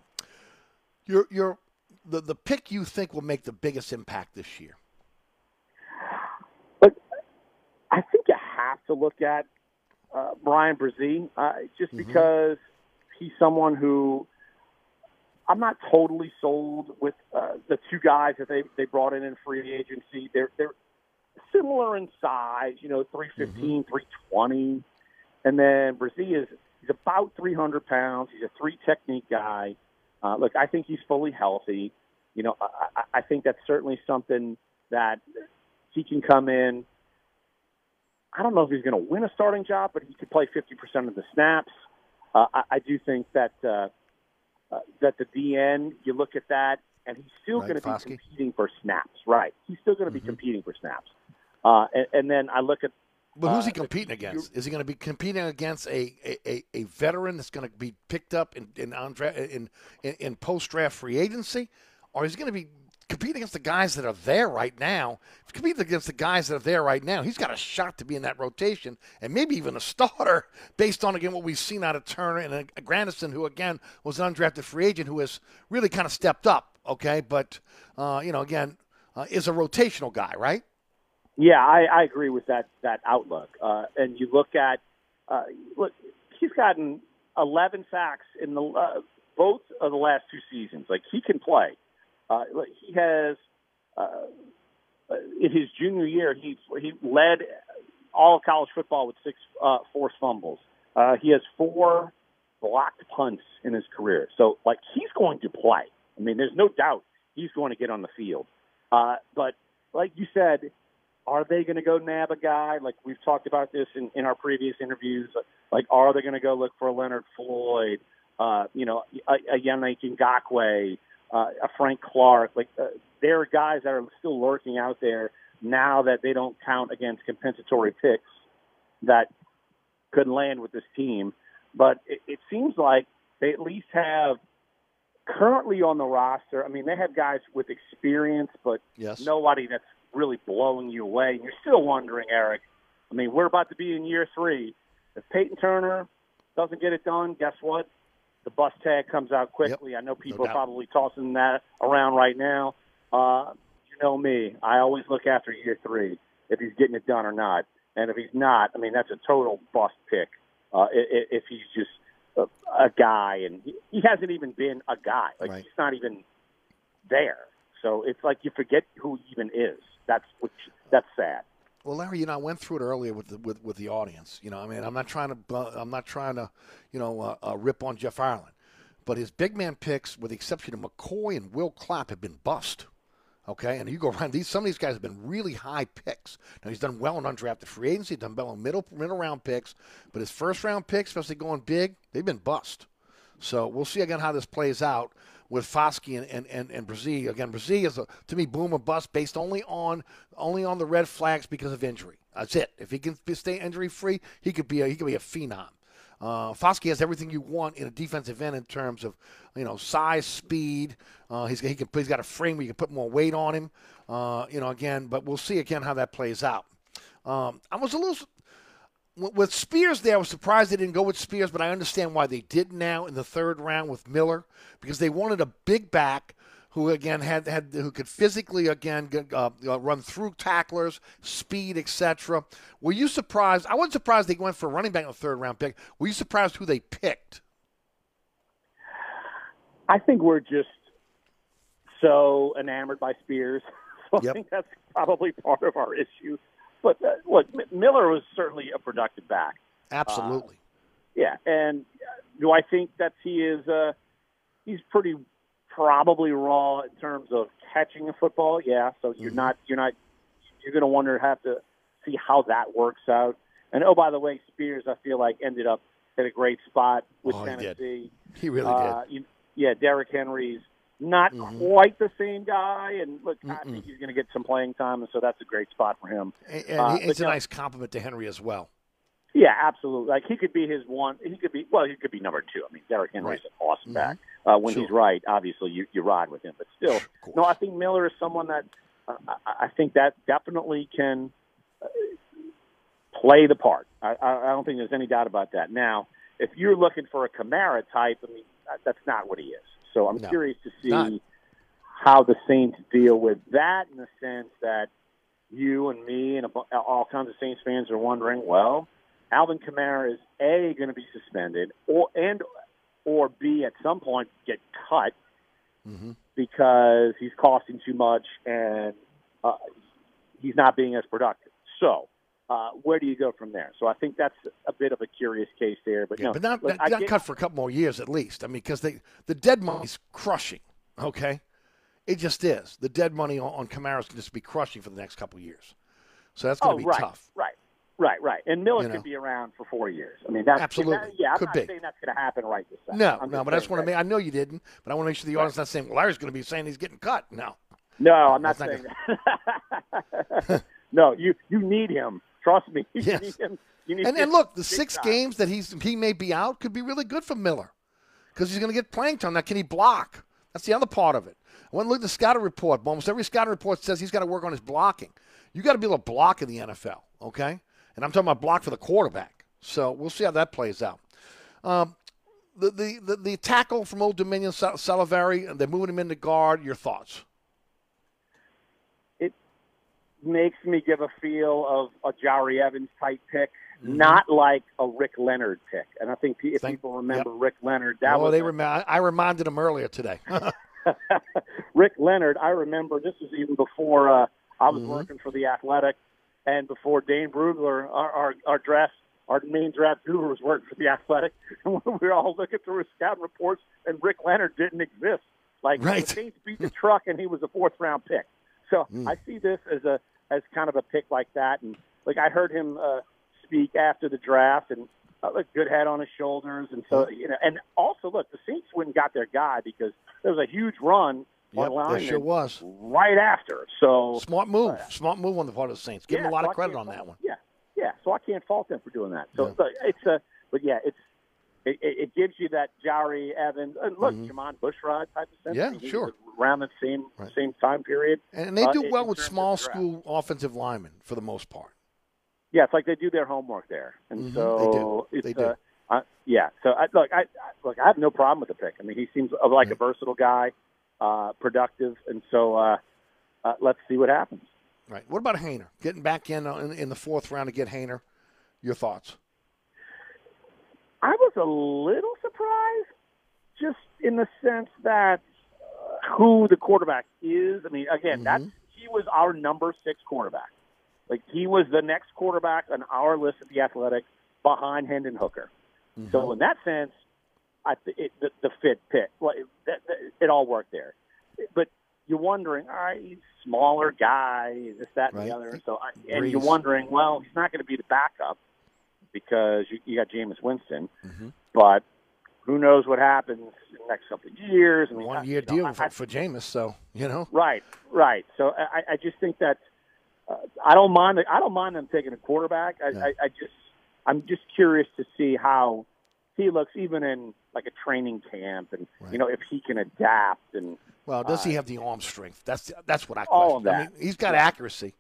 Your your the the pick you think will make the biggest impact this year. But I think you have to look at uh, Bryan Bresee uh, just because he's someone who I'm not totally sold with uh, the two guys that they they brought in in free agency. They're they're similar in size, you know, 315, 320. And then Bresee is he's about 300 pounds. He's a three technique guy. Uh, look, I think he's fully healthy. You know, I, I- I think that's certainly something that he can come in. I don't know if he's going to win a starting job, but he could play 50% of the snaps. Uh, I, I do think that uh, uh, that the DN, you look at that, and he's still Right, going to be Foskey? competing for snaps. Right, he's still going to be competing for snaps. Uh, and, and then I look at But who's he uh, competing against? Is he going to be competing against a, a, a, veteran that's going to be picked up in in in, in, in post draft free agency, or is he going to be competing against the guys that are there right now? Competes against the guys that are there right now, he's got a shot to be in that rotation and maybe even a starter [LAUGHS] based on again what we've seen out of Turner and uh, Granderson, who again was an undrafted free agent who has really kind of stepped up. Okay, but uh, you know again uh, is a rotational guy, right? Yeah, I, I agree with that that outlook. Uh, and you look at uh, look, he's gotten 11 sacks in the uh, both of the last two seasons. Like he can play. Uh, he has uh, in his junior year he he led all of college football with six uh, forced fumbles. Uh, he has four blocked punts in his career. So like he's going to play. I mean, there's no doubt he's going to get on the field. Uh, but like you said, are they going to go nab a guy? Like we've talked about this in, in our previous interviews. Like, are they going to go look for a Leonard Floyd? Uh, you know, a, a Yannick Ngakoue, uh, a Frank Clark. Like, uh, there are guys that are still lurking out there now that they don't count against compensatory picks that could land with this team. But it, it seems like they at least have currently on the roster. I mean, they have guys with experience, but Yes. nobody that's really blowing you away. And you're still wondering, Eric. I mean, we're about to be in year three. If Payton Turner doesn't get it done, guess what? The bus tag comes out quickly. I know people are probably tossing that around right now. Uh, you know me. I always look after year three if he's getting it done or not. And if he's not, I mean, that's a total bust pick. Uh, if he's just a, a guy, and he, he hasn't even been a guy. Like Right. he's not even there. So it's like you forget who he even is. That's which that's sad. Well, Larry, you know, I went through it earlier with the, with with the audience. You know, I mean, I'm not trying to I'm not trying to, you know, uh, uh, rip on Jeff Ireland, but his big man picks, with the exception of McCoy and Will Clapp, have been bust. Okay, and you go around these. Some of these guys have been really high picks. Now he's done well in undrafted free agency, done well in middle middle round picks, but his first round picks, especially going big, they've been bust. So we'll see again how this plays out with Foskey and, and, and, and. Again, Bresee is a, to me boom or bust based only on only on the red flags because of injury. That's it. If he can stay injury free, he could be a, he could be a phenom. Uh, Foskey has everything you want in a defensive end in terms of you know size, speed. Uh, he's he can he's got a frame where you can put more weight on him. Uh, you know again, but we'll see again how that plays out. Um, I was a little with Spears there, I was surprised they didn't go with Spears, but I understand why they did now in the third round with Miller because they wanted a big back who again had had who could physically again uh, run through tacklers, speed, etc. Were you surprised? I wasn't surprised they went for a running back in the third round pick. Were you surprised who they picked? I think we're just so enamored by Spears. [LAUGHS] So I think that's probably part of our issue. But uh, look, Miller was certainly a productive back. Absolutely. Yeah, and uh, do I think that he is? Uh, he's pretty probably raw in terms of catching a football. Yeah, so you're not you're not you're going to wonder have to see how that works out. And oh, by the way, Spears I feel like ended up at a great spot with Oh, he did. Tennessee. He really Uh, you- yeah, Derrick Henry's not quite the same guy, and look, I think he's going to get some playing time, and so that's a great spot for him. And, and Uh, it's a know, nice compliment to Henry as well. yeah, absolutely. Like he could be his one. He could be well. He could be number two. I mean, Derrick Henry's Right. an awesome back. Uh, when Sure. he's right, obviously you you ride with him. But still, no. I think Miller is someone that uh, I, I think that definitely can uh, play the part. I, I I don't think there's any doubt about that. Now, if you're looking for a Kamara type, I mean, that- that's not what he is. So I'm No, curious to see not. how the Saints deal with that in the sense that you and me and all kinds of Saints fans are wondering, well, Alvin Kamara is a going to be suspended, or and or b at some point get cut Mm-hmm. because he's costing too much and uh, he's not being as productive. So, uh, where do you go from there? So I think that's a bit of a curious case there. But Yeah, no, but not, look, not, not get- cut for a couple more years at least. I mean, because they the dead money's crushing. Okay, it just is. The dead money on, on Kamara's can just be crushing for the next couple of years. So that's going oh, to be right, tough. Right, right, right. And Miller You know. could be around for four years. I mean, that's Absolutely. that- yeah, I'm Could not be. saying that's going to happen right this second. No, I'm no, but that's saying what I that- mean. I know you didn't, but I want to make sure the audience not saying, "Well, Larry's going to be saying he's getting cut." No, No, I'm not That's saying that. [LAUGHS] no, you you need him. Trust me. [LAUGHS] Yes. [LAUGHS] need him. You need and him and look, the six time. games that he's he may be out could be really good for Miller because he's going to get playing time. Now, can he block? That's the other part of it. I went and looked at the scouting report. Almost every scouting report says he's got to work on his blocking. You got to be able to block in the NFL, okay? And I'm talking about block for the quarterback. So we'll see how that plays out. Um, the, the, the the tackle from Old Dominion, Sal- Saldiveri, and they're moving him into guard. Your thoughts? Makes me give a feel of a Jahri Evans type pick, Mm-hmm. not like a Rick Leonard pick. And I think if people remember Rick Leonard, that oh, was they a- remi- I reminded him earlier today. [LAUGHS] [LAUGHS] Rick Leonard, I remember this was even before uh, I was Mhm. working for the Athletic, and before Dane Brugler, our our, our draft, our main draft guru, was working for the Athletic, [LAUGHS] and we were all looking through his scouting reports, and Rick Leonard didn't exist. Like Right. the Saints beat the truck, and he was a fourth round pick. So Mm. I see this as a as kind of a pick like that, and like I heard him uh, speak after the draft, and uh, look, good head on his shoulders, and so you know, and also look, the Saints went and got their guy because there was a huge run Yep, there sure was. right after. So Smart move. Smart move on the part of the Saints. Give yeah, him a lot so of credit on that one. Yeah, yeah. So I can't fault them for doing that. So Yeah. but it's a, but yeah, it's it, it it gives you that Jahri Evans. And look, Mhm. Jermon Bushrod type of sense. Yeah, sure. Around the same same time period, And they Uh, do in- well with small school offensive linemen for the most part. Yeah, it's like they do their homework there, and Mhm, so they do. it's They do. Uh, uh, yeah. So I, look, I, I look, I have no problem with the pick. I mean, he seems like a versatile guy, uh, productive, and so uh, uh, let's see what happens. Right. What about Haener? Getting back in, uh, in in the fourth round to get Haener. Your thoughts? I was a little surprised, just in the sense that uh, who the quarterback is. I mean, again, that's he was our number six quarterback. Like he was the next quarterback on our list at the Athletic behind Hendon Hooker. So in that sense, I th- it, the, the fit pit, well, it, that, that, it all worked there. But you're wondering, all right, he's a smaller guy, this, that, and Right. the other. So I, and you're wondering, well, he's not going to be the backup because you, you got Jameis Winston. Mm-hmm. But who knows what happens in the next couple of years? I mean, One I- year you know, deal I- for, for Jameis, so you know. Right, right. So I, I just think that uh, I don't mind. I don't mind them taking a quarterback. I, I, I just, I'm just curious to see how he looks, even in like a training camp, and you know if he can adapt. And Well, does uh, he have the arm strength? That's that's what I question. All of I that. mean, he's got Yeah. accuracy.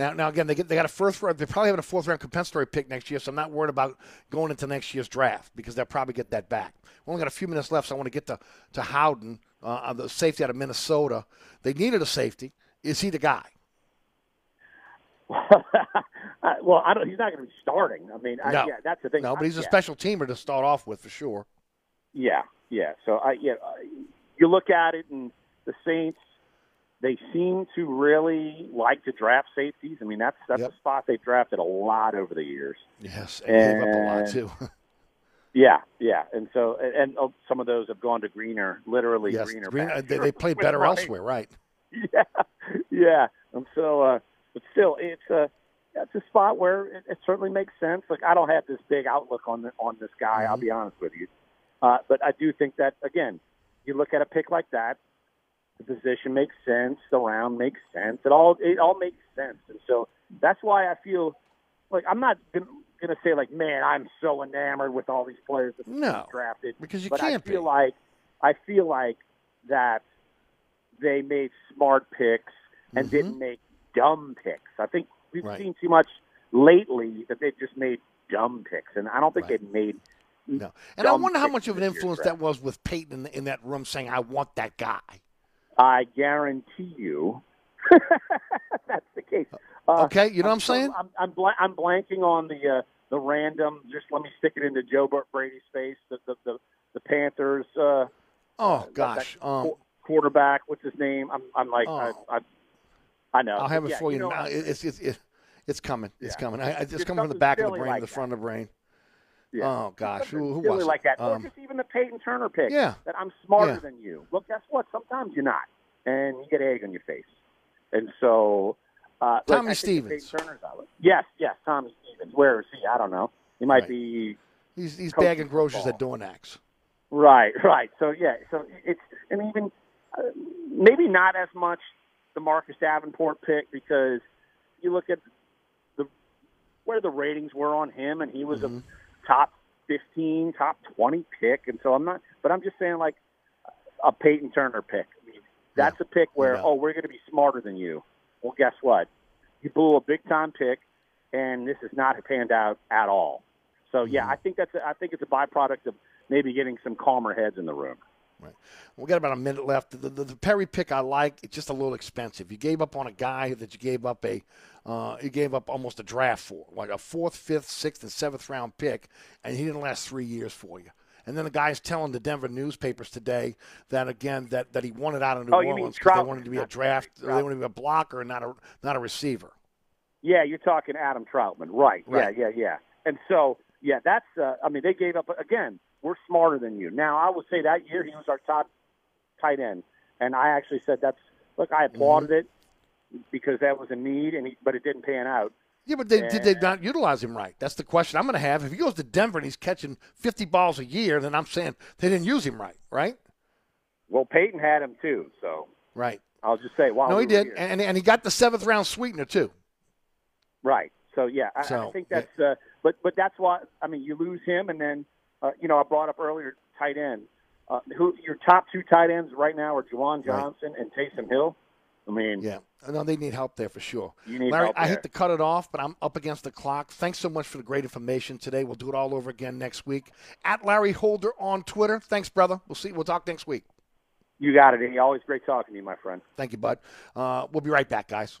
Now, now again, they get they got a first round. They probably have a fourth round compensatory pick next year, so I'm not worried about going into next year's draft because they'll probably get that back. We only got a few minutes left, so I want to get to to Howden, uh, the safety out of Minnesota. They needed a safety. Is he the guy? [LAUGHS] Well, I don't. He's not going to be starting. I mean, I, No. yeah, that's the thing. No, but he's a Yeah. special teamer to start off with for sure. Yeah, yeah. So I, yeah, you look at it, and the Saints, they seem to really like to draft safeties. I mean, that's that's a spot they've drafted a lot over the years. Yes, and, gave up a lot too. [LAUGHS] Yeah, yeah, and so and, and oh, some of those have gone to greener, literally yes, greener. Green- uh, they, they played [LAUGHS] better Mike. elsewhere, right? [LAUGHS] Yeah, yeah. And so, uh, but still, it's a it's a spot where it, it certainly makes sense. Like I don't have this big outlook on the, on this guy. I'll be honest with you, uh, but I do think that again, you look at a pick like that, the position makes sense, the round makes sense. It all it all makes sense, and so that's why I feel like I'm not gonna, gonna say like, man, I'm so enamored with all these players that No, drafted because you but can't I feel be. like I feel like that they made smart picks and Mm-hmm. didn't make dumb picks. I think we've Right. seen too much lately that they've just made dumb picks, and I don't think they've made. No, and I wonder how much of an influence draft. that was with Payton in, in that room saying, "I want that guy." I guarantee you, [LAUGHS] that's the case. Uh, Okay, you know what I'm saying? I'm I'm, bl- I'm blanking on the uh, the random. Just let me stick it into Joe Brady's face. The the the, the Panthers. Uh, Oh gosh, that um, qu- quarterback. What's his name? I'm I'm like Oh. I, I, I know. I'll have it Yeah, for you. you know, now. It- it's it's it's coming. It's Yeah. coming. I, it's Just coming from the back of the brain, like the front of the brain. Yeah. Oh gosh, who, who was like that, or Um, just even the Payton Turner pick. Yeah. that I'm smarter Yeah. than you. Well, guess what? Sometimes you're not, and you get egg on your face. And so, uh, Tommy like, I think the Stevens. Turner's out. Yes, yes, Tommy Stevens. Where is he? I don't know. He might Right. be. he's he's bagging groceries at Dornax. Right, [LAUGHS] right. So yeah, so it's and even uh, maybe not as much the Marcus Davenport pick because you look at the where the ratings were on him, and he was Mm-hmm. a top fifteen, top twenty pick, and so I'm not. But I'm just saying, like a Payton Turner pick. I mean, that's a pick where oh, we're going to be smarter than you. Well, guess what? You blew a big time pick, and this has not panned out at all. So yeah, Mm-hmm. I think that's a, I think it's a byproduct of maybe getting some calmer heads in the room. We got about a minute left. The, the, the Perry pick I like. It's just a little expensive. You gave up on a guy that you gave up a, uh, you gave up almost a draft for, like a fourth, fifth, sixth, and seventh round pick, and he didn't last three years for you. And then the guy's telling the Denver newspapers today that again that, that he wanted out of New Oh, Orleans because they wanted to be a draft, they wanted to be a blocker, and not a not a receiver. Yeah, you're talking Adam Trautman, right? Right. Yeah, yeah, yeah. And so, yeah, that's. Uh, I mean, they gave up again. We're smarter than you. Now, I would say that year he was our top tight end, and I actually said that's. Look, I applauded it because that was a need, and he, but it didn't pan out. Yeah, but they, did they not utilize him right? That's the question I'm going to have. If he goes to Denver and he's catching 50 balls a year, then I'm saying they didn't use him right, right? Well, Payton had him too, so Right. I'll just say, wow. no, he were did, and and he got the seventh round sweetener too. Right. So yeah, I, I think that's. Uh, but but that's why I mean you lose him, and then uh, you know I brought up earlier tight end. Uh, who your top two tight ends right now are Juwan Johnson and Taysom Hill. I mean, Yeah, no, they need help there for sure. You need Larry, I hate to cut it off, but I'm up against the clock. Thanks so much for the great information today. We'll do it all over again next week. At Larry Holder on Twitter. Thanks, brother. We'll see. We'll talk next week. you got it. Eddie. Always great talking to you, my friend. Thank you, bud. Uh, we'll be right back, guys.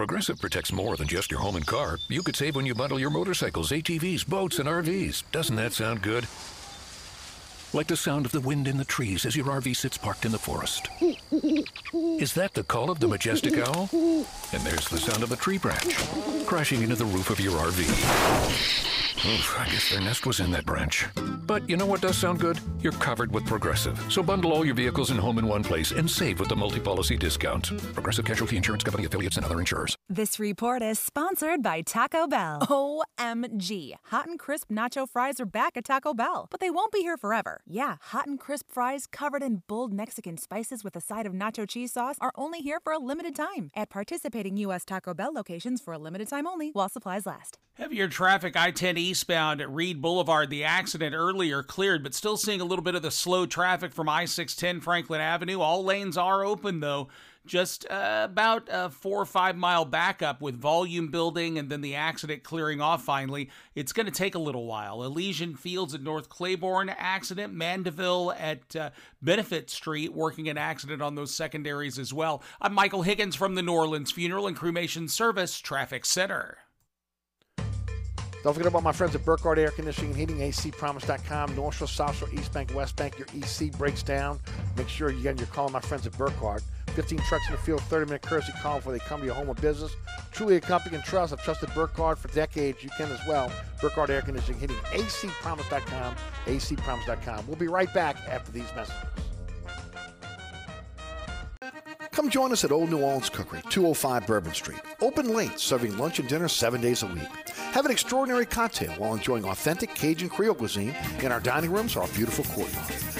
Progressive protects more than just your home and car. You could save when you bundle your motorcycles, ATVs, boats, and RVs. Doesn't that sound good? Like the sound of the wind in the trees as your RV sits parked in the forest. Is that the call of the majestic owl? And there's the sound of a tree branch crashing into the roof of your RV. Oof, I guess their nest was in that branch. But you know what does sound good? You're covered with Progressive. So bundle all your vehicles and home in one place and save with the multi-policy discount. Progressive Casualty Insurance Company affiliates and other insurers. This report is sponsored by Taco Bell. OMG. Hot and crisp nacho fries are back at Taco Bell, but they won't be here forever. Yeah, hot and crisp fries covered in bold Mexican spices with a side of nacho cheese sauce are only here for a limited time at participating U.S. Taco Bell locations for a limited time only while supplies last. Heavier traffic I 10 eastbound at Read Boulevard. The accident earlier cleared, but still seeing a little bit of the slow traffic from I 610 Franklin Avenue. All lanes are open though. Just uh, about a four or five mile backup with volume building and then the accident clearing off finally. It's going to take a little while. Elysian Fields at North Claiborne accident, Mandeville at uh, Benefit Street working an accident on those secondaries as well. I'm Michael Higgins from the New Orleans Funeral and Cremation Service Traffic Center. Don't forget about my friends at Burkhardt Air Conditioning and Heating, acpromise.com, North Shore, South Shore, East Bank, West Bank. Your EC breaks down. Make sure you get your call my friends at Burkhardt. 15 trucks in the field, 30 minute courtesy call before they come to your home or business. Truly a company you can trust. I've trusted Burkhardt for decades. You can as well. Burkhardt Air Conditioning, Heating, acpromise.com, acpromise.com. We'll be right back after these messages. Come join us at Old New Orleans Cookery, 205 Bourbon Street. Open late, serving lunch and dinner seven days a week. Have an extraordinary cocktail while enjoying authentic Cajun Creole cuisine in our dining rooms or our beautiful courtyard.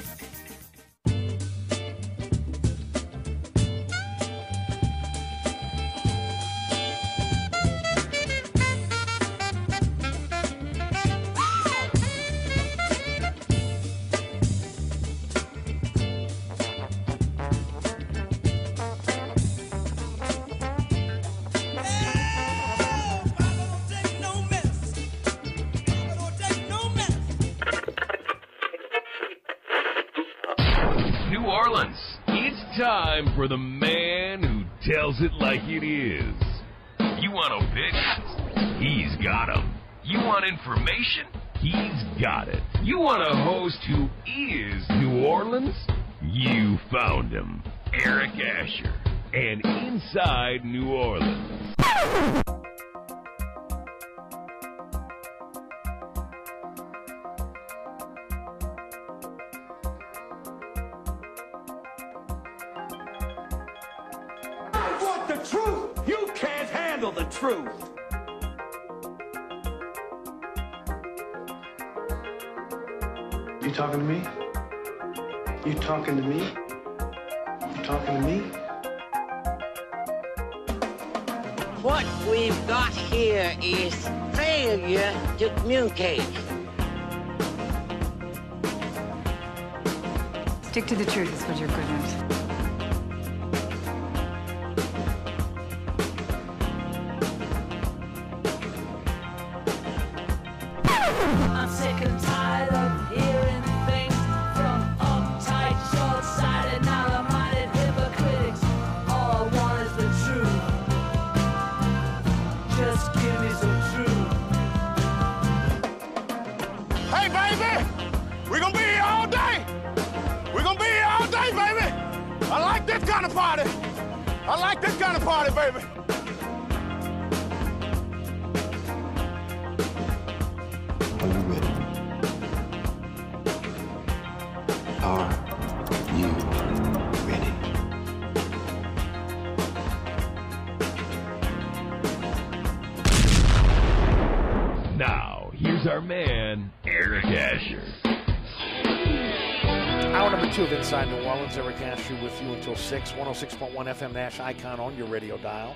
106.1 FM Nash icon on your radio dial.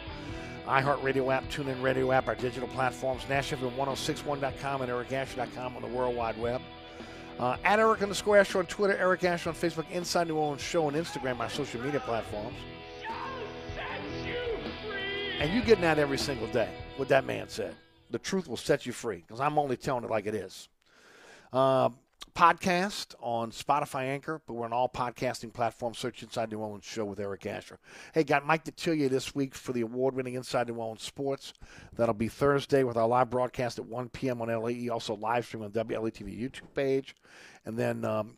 iHeartRadio app, TuneIn Radio app, our digital platforms, NashFM1061.com and EricAsh.com on the World Wide Web. Uh, at Eric on the Squash Show on Twitter, Eric Asher on Facebook, Inside New Orleans Show on Instagram, my social media platforms. And you getting that every single day, what that man said. The truth will set you free, because I'm only telling it like it is. Uh, podcast on Spotify Anchor, but we're on all podcasting platforms. Search Inside New Orleans Show with Eric Asher. Hey, got Mike Detillier this week for the award-winning Inside New Orleans Sports. That'll be Thursday with our live broadcast at 1 p.m. on LAE. Also live stream on WLATV YouTube page, and then. Um,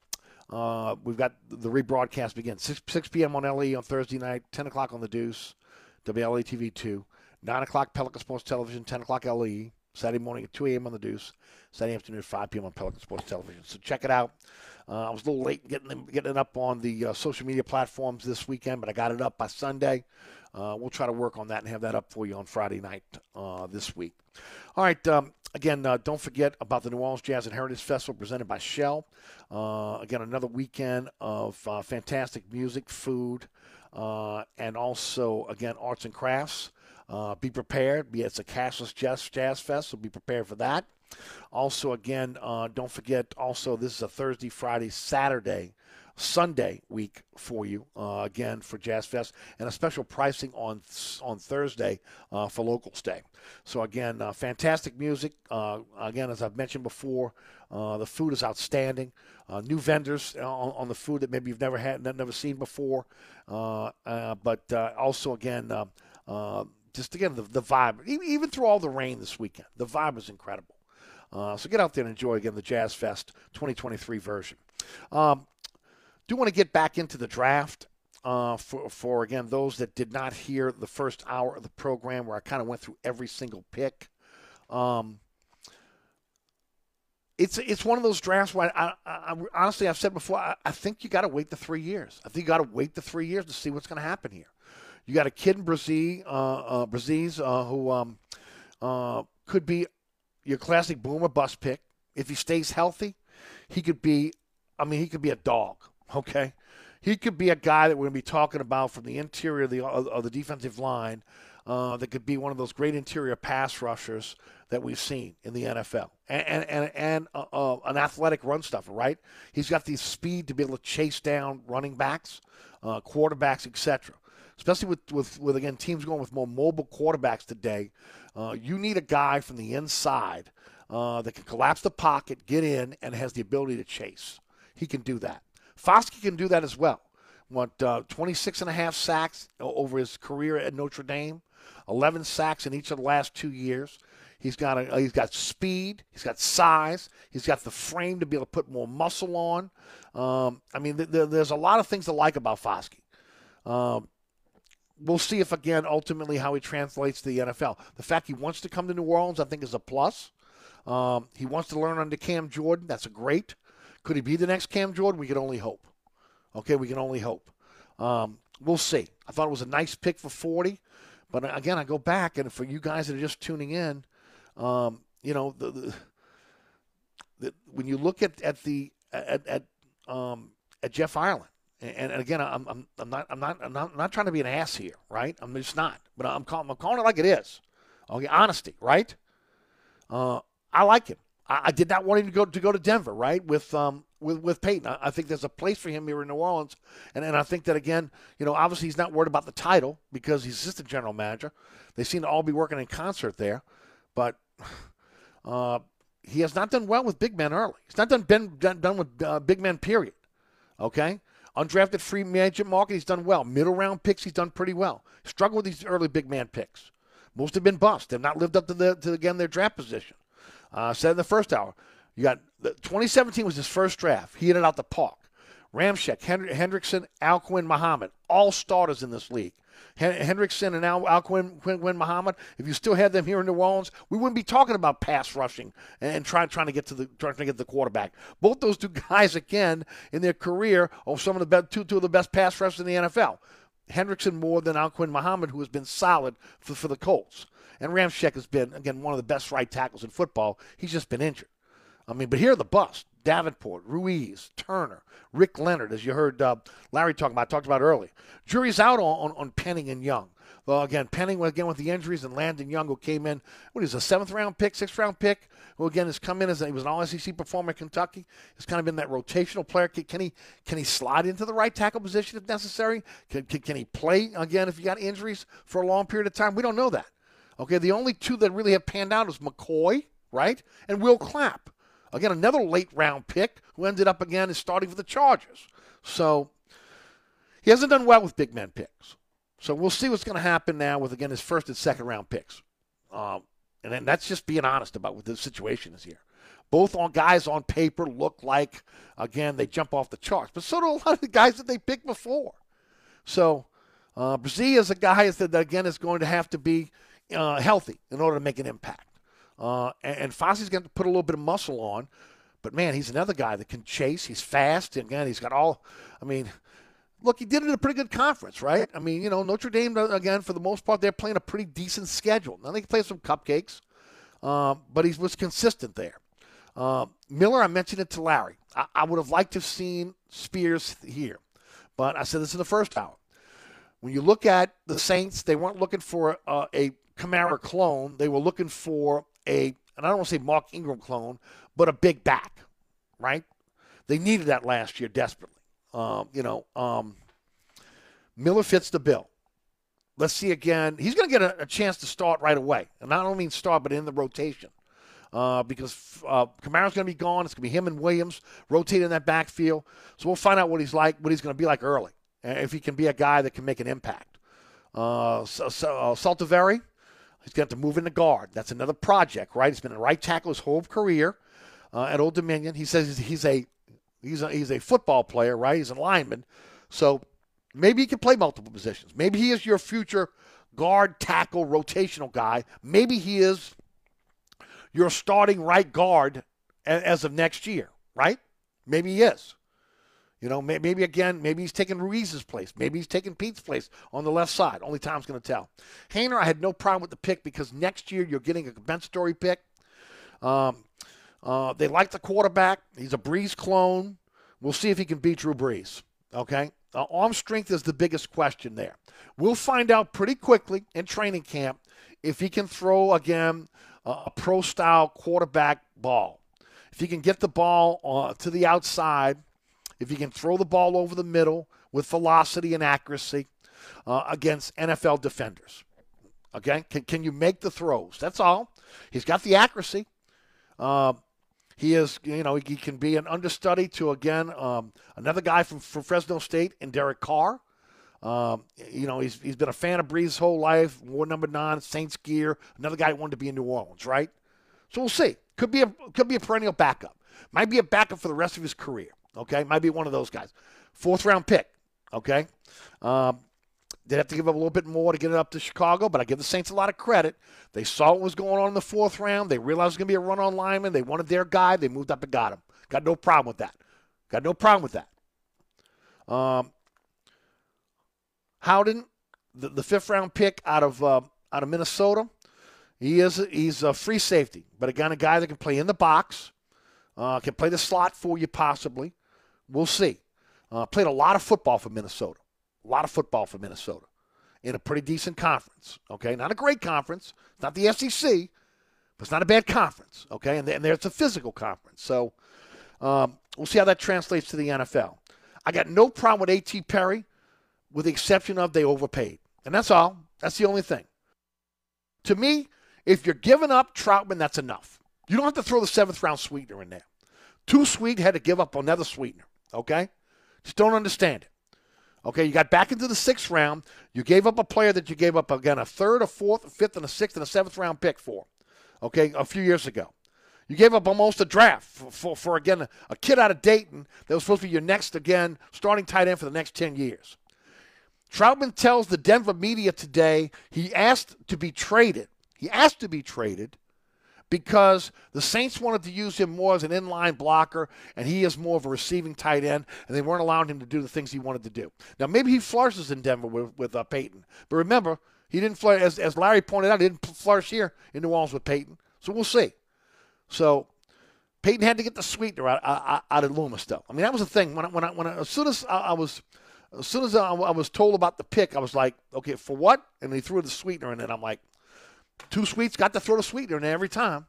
uh, we've got the rebroadcast begin 6, 6 p.m. on LE on Thursday night, 10 o'clock on the Deuce, WLATV 2, 9 o'clock Pelican Sports Television, 10 o'clock LE, Saturday morning at 2 a.m. on the Deuce, Saturday afternoon at 5 p.m. on Pelican Sports Television. So check it out. Uh, I was a little late getting them, getting it up on the uh, social media platforms this weekend, but I got it up by Sunday. Uh, we'll try to work on that and have that up for you on Friday night uh, this week. All right. Um, again, uh, don't forget about the New Orleans Jazz and Heritage Festival presented by Shell. Uh, again, another weekend of fantastic music, food, and also, again, arts and crafts. Be prepared. It's a cashless jazz, jazz fest, so be prepared for that. Also, again, uh, don't forget. Also, this is a Thursday, Friday, Saturday, Sunday week for you. Uh, again for Jazz Fest, and a special pricing on on Thursday uh, for Locals Day. So again, uh, fantastic music. Uh, again, as I've mentioned before, uh, the food is outstanding. new vendors on, on, the food that maybe you've never had, never seen before. but also again. Just again, the, the vibe, even through all the rain this weekend, the vibe was incredible. Uh, so get out there and enjoy again the Jazz Fest 2023 version. Um, do want to get back into the draft uh, for, for, again, those that did not hear the first hour of the program where I kind of went through every single pick. Um, it's it's one of those drafts where I, I, I honestly I've said before I, I think you got to wait the three years. I think you got to wait the three years to see what's going to happen here. You got a kid in Bresee, uh, uh, uh, who um, uh, could be your classic boomer bust pick. If he stays healthy, he could be, I mean, he could be a dog, okay? He could be a guy that we're going to be talking about from the interior of the, of the defensive line uh, that could be one of those great interior pass rushers that we've seen in the NFL. And, and, and, and uh, uh, an athletic run stuffer, right? He's got the speed to be able to chase down running backs, quarterbacks, etc especially with, with, with, again, teams going with more mobile quarterbacks today. Uh, you need a guy from the inside uh, that can collapse the pocket, get in, and has the ability to chase. He can do that. Foskey can do that as well. What, uh, 26 and a half sacks over his career at Notre Dame, 11 sacks in each of the last two years. He's got a, he's got speed. He's got size. He's got the frame to be able to put more muscle on. Um, I mean, th- th- there's a lot of things to like about Foskey. Um, we'll see if again ultimately how he translates to the NFL. The fact he wants to come to New Orleans, I think, is a plus. Um, he wants to learn under Cam Jordan. That's a great. Could he be the next Cam Jordan? We can only hope. Okay, we can only hope. Um, we'll see. I thought it was a nice pick for 40, but uh, again, I go back and for you guys that are just tuning in, um, you know, the, the, the, when you look at at the at at, um, at Jeff Ireland, and, again, I'm, I'm, I'm, not, I'm, not, I'm not, I'm not trying to be an ass here, right? I'm just not. But I'm calling, I'm calling it like it is. Okay, honesty, right? Uh, I like him. I, I, did not want him to go to go to Denver, right? With um, with with Payton, I, I, think there's a place for him here in New Orleans, and and I think that again, you know, obviously he's not worried about the title because he's just assistant general manager. They seem to all be working in concert there, but. [SIGHS] Uh, he has not done well with big men early. He's not done been done, done with uh, big men. Period. Okay, Undrafted free agent market, he's done well. Middle round picks, he's done pretty well. Struggled with these early big man picks. Most have been bust. They've not lived up to the to again their draft position. Uh, said in the first hour, you got the, 2017 was his first draft. He hit it out the park. Ramczyk, Hendrickson, Al-Quin, Muhammad, all starters in this league. Hendrickson and Al, Al-Quin, Quinn, Quinn Muhammad, if you still had them here in New Orleans, we wouldn't be talking about pass rushing and trying trying to get to the trying to get the quarterback. Both those two [LAUGHS] guys, again, in their career, are some of the best, two two of the best pass rushers in the NFL. Hendrickson more than Al-Quin Muhammad, who has been solid for, for the Colts. And Ramczyk has been, again, one of the best right tackles in football. He's just been injured. I mean, but here are the busts. Davenport, Ruiz, Turner, Rick Leonard, as you heard uh, Larry talk about, talked about earlier. Jury's out on, on, on Penning and Young. Again, Penning again with the injuries, and Landon Young, who came in, what is a seventh round pick, sixth round pick, who again has come in as he was an All SEC performer at Kentucky. He's kind of been that rotational player. Can, can, he can he slide into the right tackle position if necessary? Can, can, can he play again if he got injuries for a long period of time? We don't know that. Okay, the only two that really have panned out is McCoy, right, and Will Clapp. Again, another late round pick who ended up again is starting for the Chargers. So he hasn't done well with big men picks. So we'll see what's going to happen now with again his first and second round picks. Um, and then that's just being honest about what the situation is here. Both on guys on paper look like again they jump off the charts, but so do a lot of the guys that they picked before. So uh, Bresee is a guy that again is going to have to be uh, healthy in order to make an impact. Uh, and, and Foskey's going to put a little bit of muscle on, but man, he's another guy that can chase. He's fast, and again, he's got all. I mean, look, he did it in a pretty good conference, right? I mean, you know, Notre Dame again for the most part they're playing a pretty decent schedule. Now they can play some cupcakes, um, but he was consistent there. Uh, Miller, I mentioned it to Larry. I, I would have liked to have seen Spears here, but I said this in the first hour. When you look at the Saints, they weren't looking for uh, a Kamara clone. They were looking for a, and I don't want to say Mark Ingram clone, but a big back, right? They needed that last year desperately. Um, you know, um, Miller fits the bill. Let's see again. He's going to get a, a, chance to start right away, and I don't mean start, but in the rotation, uh, because uh, Kamara's going to be gone. It's going to be him and Williams rotating that backfield. So we'll find out what he's like, what he's going to be like early, if he can be a guy that can make an impact. Uh, so, so, uh, he's going to move into guard. That's another project, right? He's been a right tackle his whole career uh, at Old Dominion. He says he's a He's a, he's a football player, right? He's a lineman. So maybe he can play multiple positions. Maybe he is your future guard, tackle, rotational guy. Maybe he is your starting right guard as of next year, right? Maybe he is. You know, maybe again, maybe he's taking Ruiz's place. Maybe he's taking Pete's place on the left side. Only time's going to tell. Haener, I had no problem with the pick because next year you're getting a compensatory pick. Um, uh, they like the quarterback. He's a Brees clone. We'll see if he can beat Drew Brees. Okay? Uh, arm strength is the biggest question there. We'll find out pretty quickly in training camp if he can throw, again, uh, a pro style quarterback ball. If he can get the ball uh, to the outside, if he can throw the ball over the middle with velocity and accuracy uh, against NFL defenders. Okay? Can, can you make the throws? That's all. He's got the accuracy. Uh, he is, you know, he can be an understudy to again um, another guy from, from Fresno State and Derek Carr. Um, you know, he's he's been a fan of Brees his whole life. Wore number nine, Saints gear. Another guy wanted to be in New Orleans, right? So we'll see. Could be a could be a perennial backup. Might be a backup for the rest of his career. Okay, might be one of those guys. Fourth round pick. Okay, um, They'd have to give up a little bit more to get it up to Chicago, but I give the Saints a lot of credit. They saw what was going on in the fourth round. They realized it was going to be a run on lineman. They wanted their guy. They moved up and got him. Got no problem with that. Got no problem with that. Um, Howden, the, the fifth round pick out of uh, out of Minnesota, he is he's a free safety, but again, a guy that can play in the box, uh, can play the slot for you possibly. We'll see. Uh, played a lot of football for Minnesota. A lot of football for Minnesota in a pretty decent conference. Okay, not a great conference. It's not the SEC, but it's not a bad conference. Okay, and, and there's a physical conference. So um, we'll see how that translates to the NFL. I got no problem with A.T. Perry, with the exception of they overpaid, and that's all. That's the only thing. To me, if you're giving up Trautman, that's enough. You don't have to throw the seventh round sweetener in there. Too sweet had to give up another sweetener. Okay, just don't understand it. Okay, you got back into the sixth round. You gave up a player that you gave up again a third, a fourth, a fifth, and a sixth, and a seventh round pick for. Okay, a few years ago. You gave up almost a draft for, for, for again, a, a kid out of Dayton that was supposed to be your next, again, starting tight end for the next 10 years. Trautman tells the Denver media today he asked to be traded. He asked to be traded because the Saints wanted to use him more as an inline blocker, and he is more of a receiving tight end, and they weren't allowing him to do the things he wanted to do. Now, maybe he flourishes in Denver with, with uh, Payton, but remember, he didn't flourish, as, as Larry pointed out, he didn't flourish here in New Orleans with Payton. So we'll see. So Payton had to get the sweetener out, out, out of Loomis, though. I mean, that was the thing. When I, when I, when I, as soon as I, I was as soon as I, was told about the pick, I was like, okay, for what? And he threw the sweetener in it. I'm like, Two sweets, got to throw the sweetener in every time.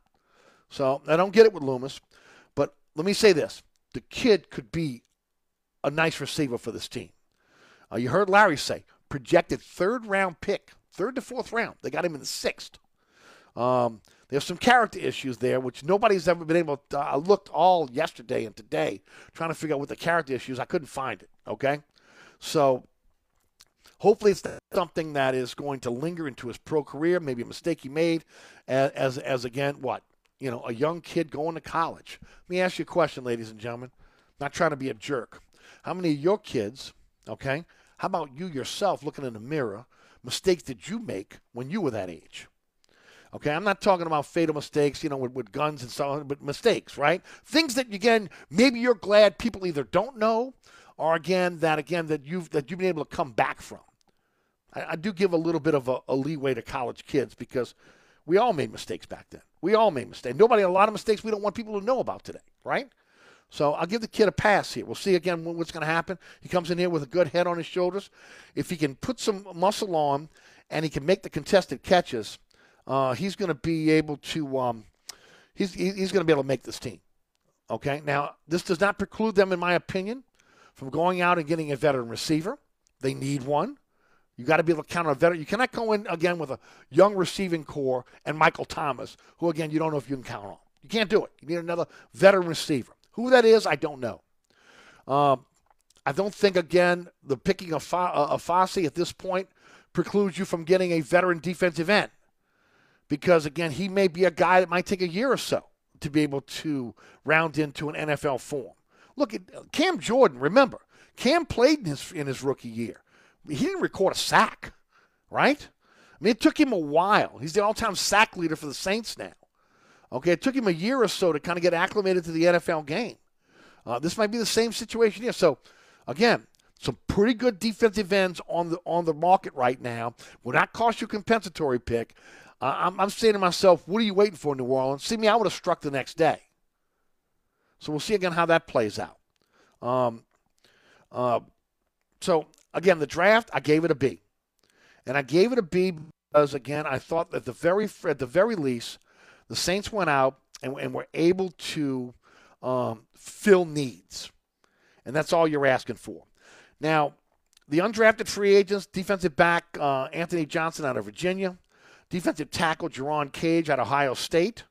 So I don't get it with Loomis. But let me say this the kid could be a nice receiver for this team. Uh, you heard Larry say projected third round pick, third to fourth round. They got him in the sixth. Um, There's some character issues there, which nobody's ever been able to. I looked all yesterday and today trying to figure out what the character issues. I couldn't find it. Okay. So hopefully it's something that is going to linger into his pro career, maybe a mistake he made as, as, as again, what? You know, a young kid going to college. Let me ask you a question, ladies and gentlemen. not trying to be a jerk. How many of your kids, okay, how about you yourself looking in the mirror, mistakes did you make when you were that age? Okay, I'm not talking about fatal mistakes, you know, with, with guns and so on, but mistakes, right? Things that again, maybe you're glad people either don't know, or again that again that you've that you've been able to come back from. I, I do give a little bit of a, a leeway to college kids because we all made mistakes back then. We all made mistakes. Nobody a lot of mistakes we don't want people to know about today, right? So I'll give the kid a pass here. We'll see again what's going to happen. He comes in here with a good head on his shoulders. If he can put some muscle on and he can make the contested catches, uh, he's going to be able to um, he's he's going to be able to make this team. Okay. Now this does not preclude them, in my opinion, from going out and getting a veteran receiver. They need one. You got to be able to count on a veteran. You cannot go in again with a young receiving core and Michael Thomas, who again you don't know if you can count on. You can't do it. You need another veteran receiver. Who that is, I don't know. Um, I don't think again the picking of, Fa- uh, Foskey at this point precludes you from getting a veteran defensive end because again he may be a guy that might take a year or so to be able to round into an NFL form. Look at Cam Jordan. Remember, Cam played in his in his rookie year. He didn't record a sack, right? I mean, it took him a while. He's the all-time sack leader for the Saints now. Okay, it took him a year or so to kind of get acclimated to the NFL game. Uh, this might be the same situation here. So, again, some pretty good defensive ends on the on the market right now. Will not cost you a compensatory pick. Uh, I'm, I'm saying to myself, what are you waiting for, New Orleans? See me, I would have struck the next day. So we'll see again how that plays out. Um, uh, so again, the draft, I gave it a B, and I gave it a B because again, I thought that the very at the very least, the Saints went out and, and were able to um, fill needs, and that's all you're asking for. Now, the undrafted free agents, defensive back uh, Anthony Johnson out of Virginia, defensive tackle Jerron Cage out of Ohio State,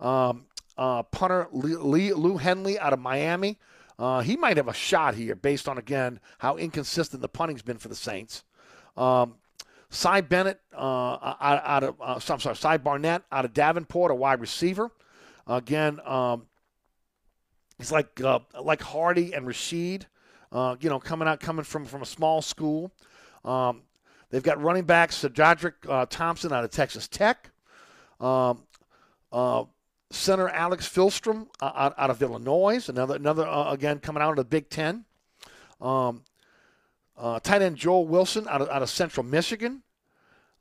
um, uh, punter Lee, Lou Hedley out of Miami. Uh, he might have a shot here based on, again, how inconsistent the punting's been for the Saints. Um, Cy Bennett uh, out, of, uh, I'm sorry, Cy Barnett out of Davenport, a wide receiver. Again, um, he's like uh, like Hardy and Rashid, uh, you know, coming out coming from from a small school. Um, they've got running backs Jadrick uh, Thompson out of Texas Tech. Um, center Alex Filstrom uh, out, out, of Illinois, another another uh, again coming out of the Big Ten. Um, uh, tight end Joel Wilson out of, out of Central Michigan.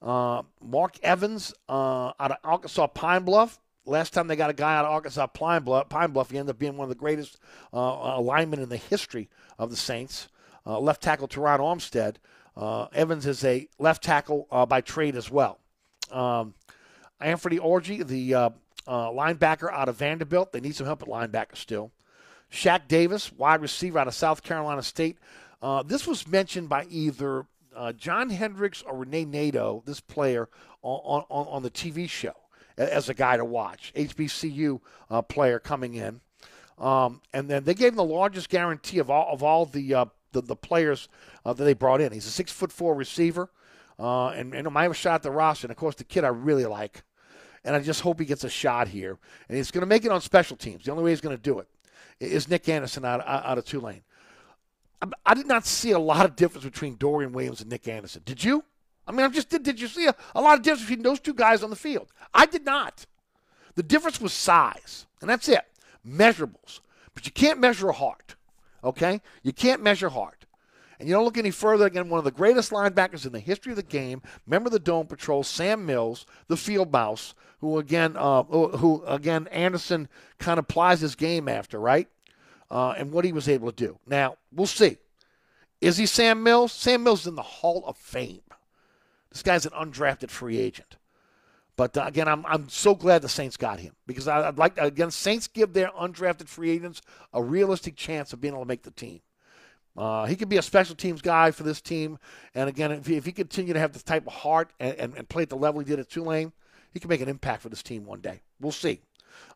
Uh, Mark Evans uh, out of Arkansas Pine Bluff. Last time they got a guy out of Arkansas Pine Bluff, Pine Bluff, he ended up being one of the greatest uh, linemen in the history of the Saints. left tackle Terron Armstead. Evans is a left tackle by trade as well. Um, Anthony Orji, the uh, linebacker out of Vanderbilt. They need some help at linebacker still. Shaq Davis, wide receiver out of South Carolina State. Uh, this was mentioned by either uh, John Hendricks or Renee Nato, this player, on, on, on the TV show as a guy to watch. HBCU uh, player coming in. Um, and then they gave him the largest guarantee of all of all the uh, the, the, players uh, that they brought in. He's a six foot four receiver, uh, and, and might have a shot at the roster. And of course, the kid I really like, and I just hope he gets a shot here. And he's going to make it on special teams. The only way he's going to do it is Nick Anderson out, out of Tulane. I did not see a lot of difference between Dorian Williams and Nick Anderson. Did you? I mean, I just did. Did you see a, a lot of difference between those two guys on the field? I did not. The difference was size, and that's it. Measurables. But you can't measure a heart. Okay? You can't measure heart. And you don't look any further again, one of the greatest linebackers in the history of the game, member of the Dome Patrol, Sam Mills, the field mouse, who again, uh, who again, Anderson kind of plies his game after, right? uh, and what he was able to do. Now, we'll see. Is he Sam Mills? Sam Mills is in the Hall of Fame. This guy's an undrafted free agent. But uh, again, I'm, I'm so glad the Saints got him because I, would like, again, Saints give their undrafted free agents a realistic chance of being able to make the team. Uh, he could be a special teams guy for this team. And again, if he, if he continue to have the type of heart and, and, and play at the level he did at Tulane, he can make an impact for this team one day. We'll see.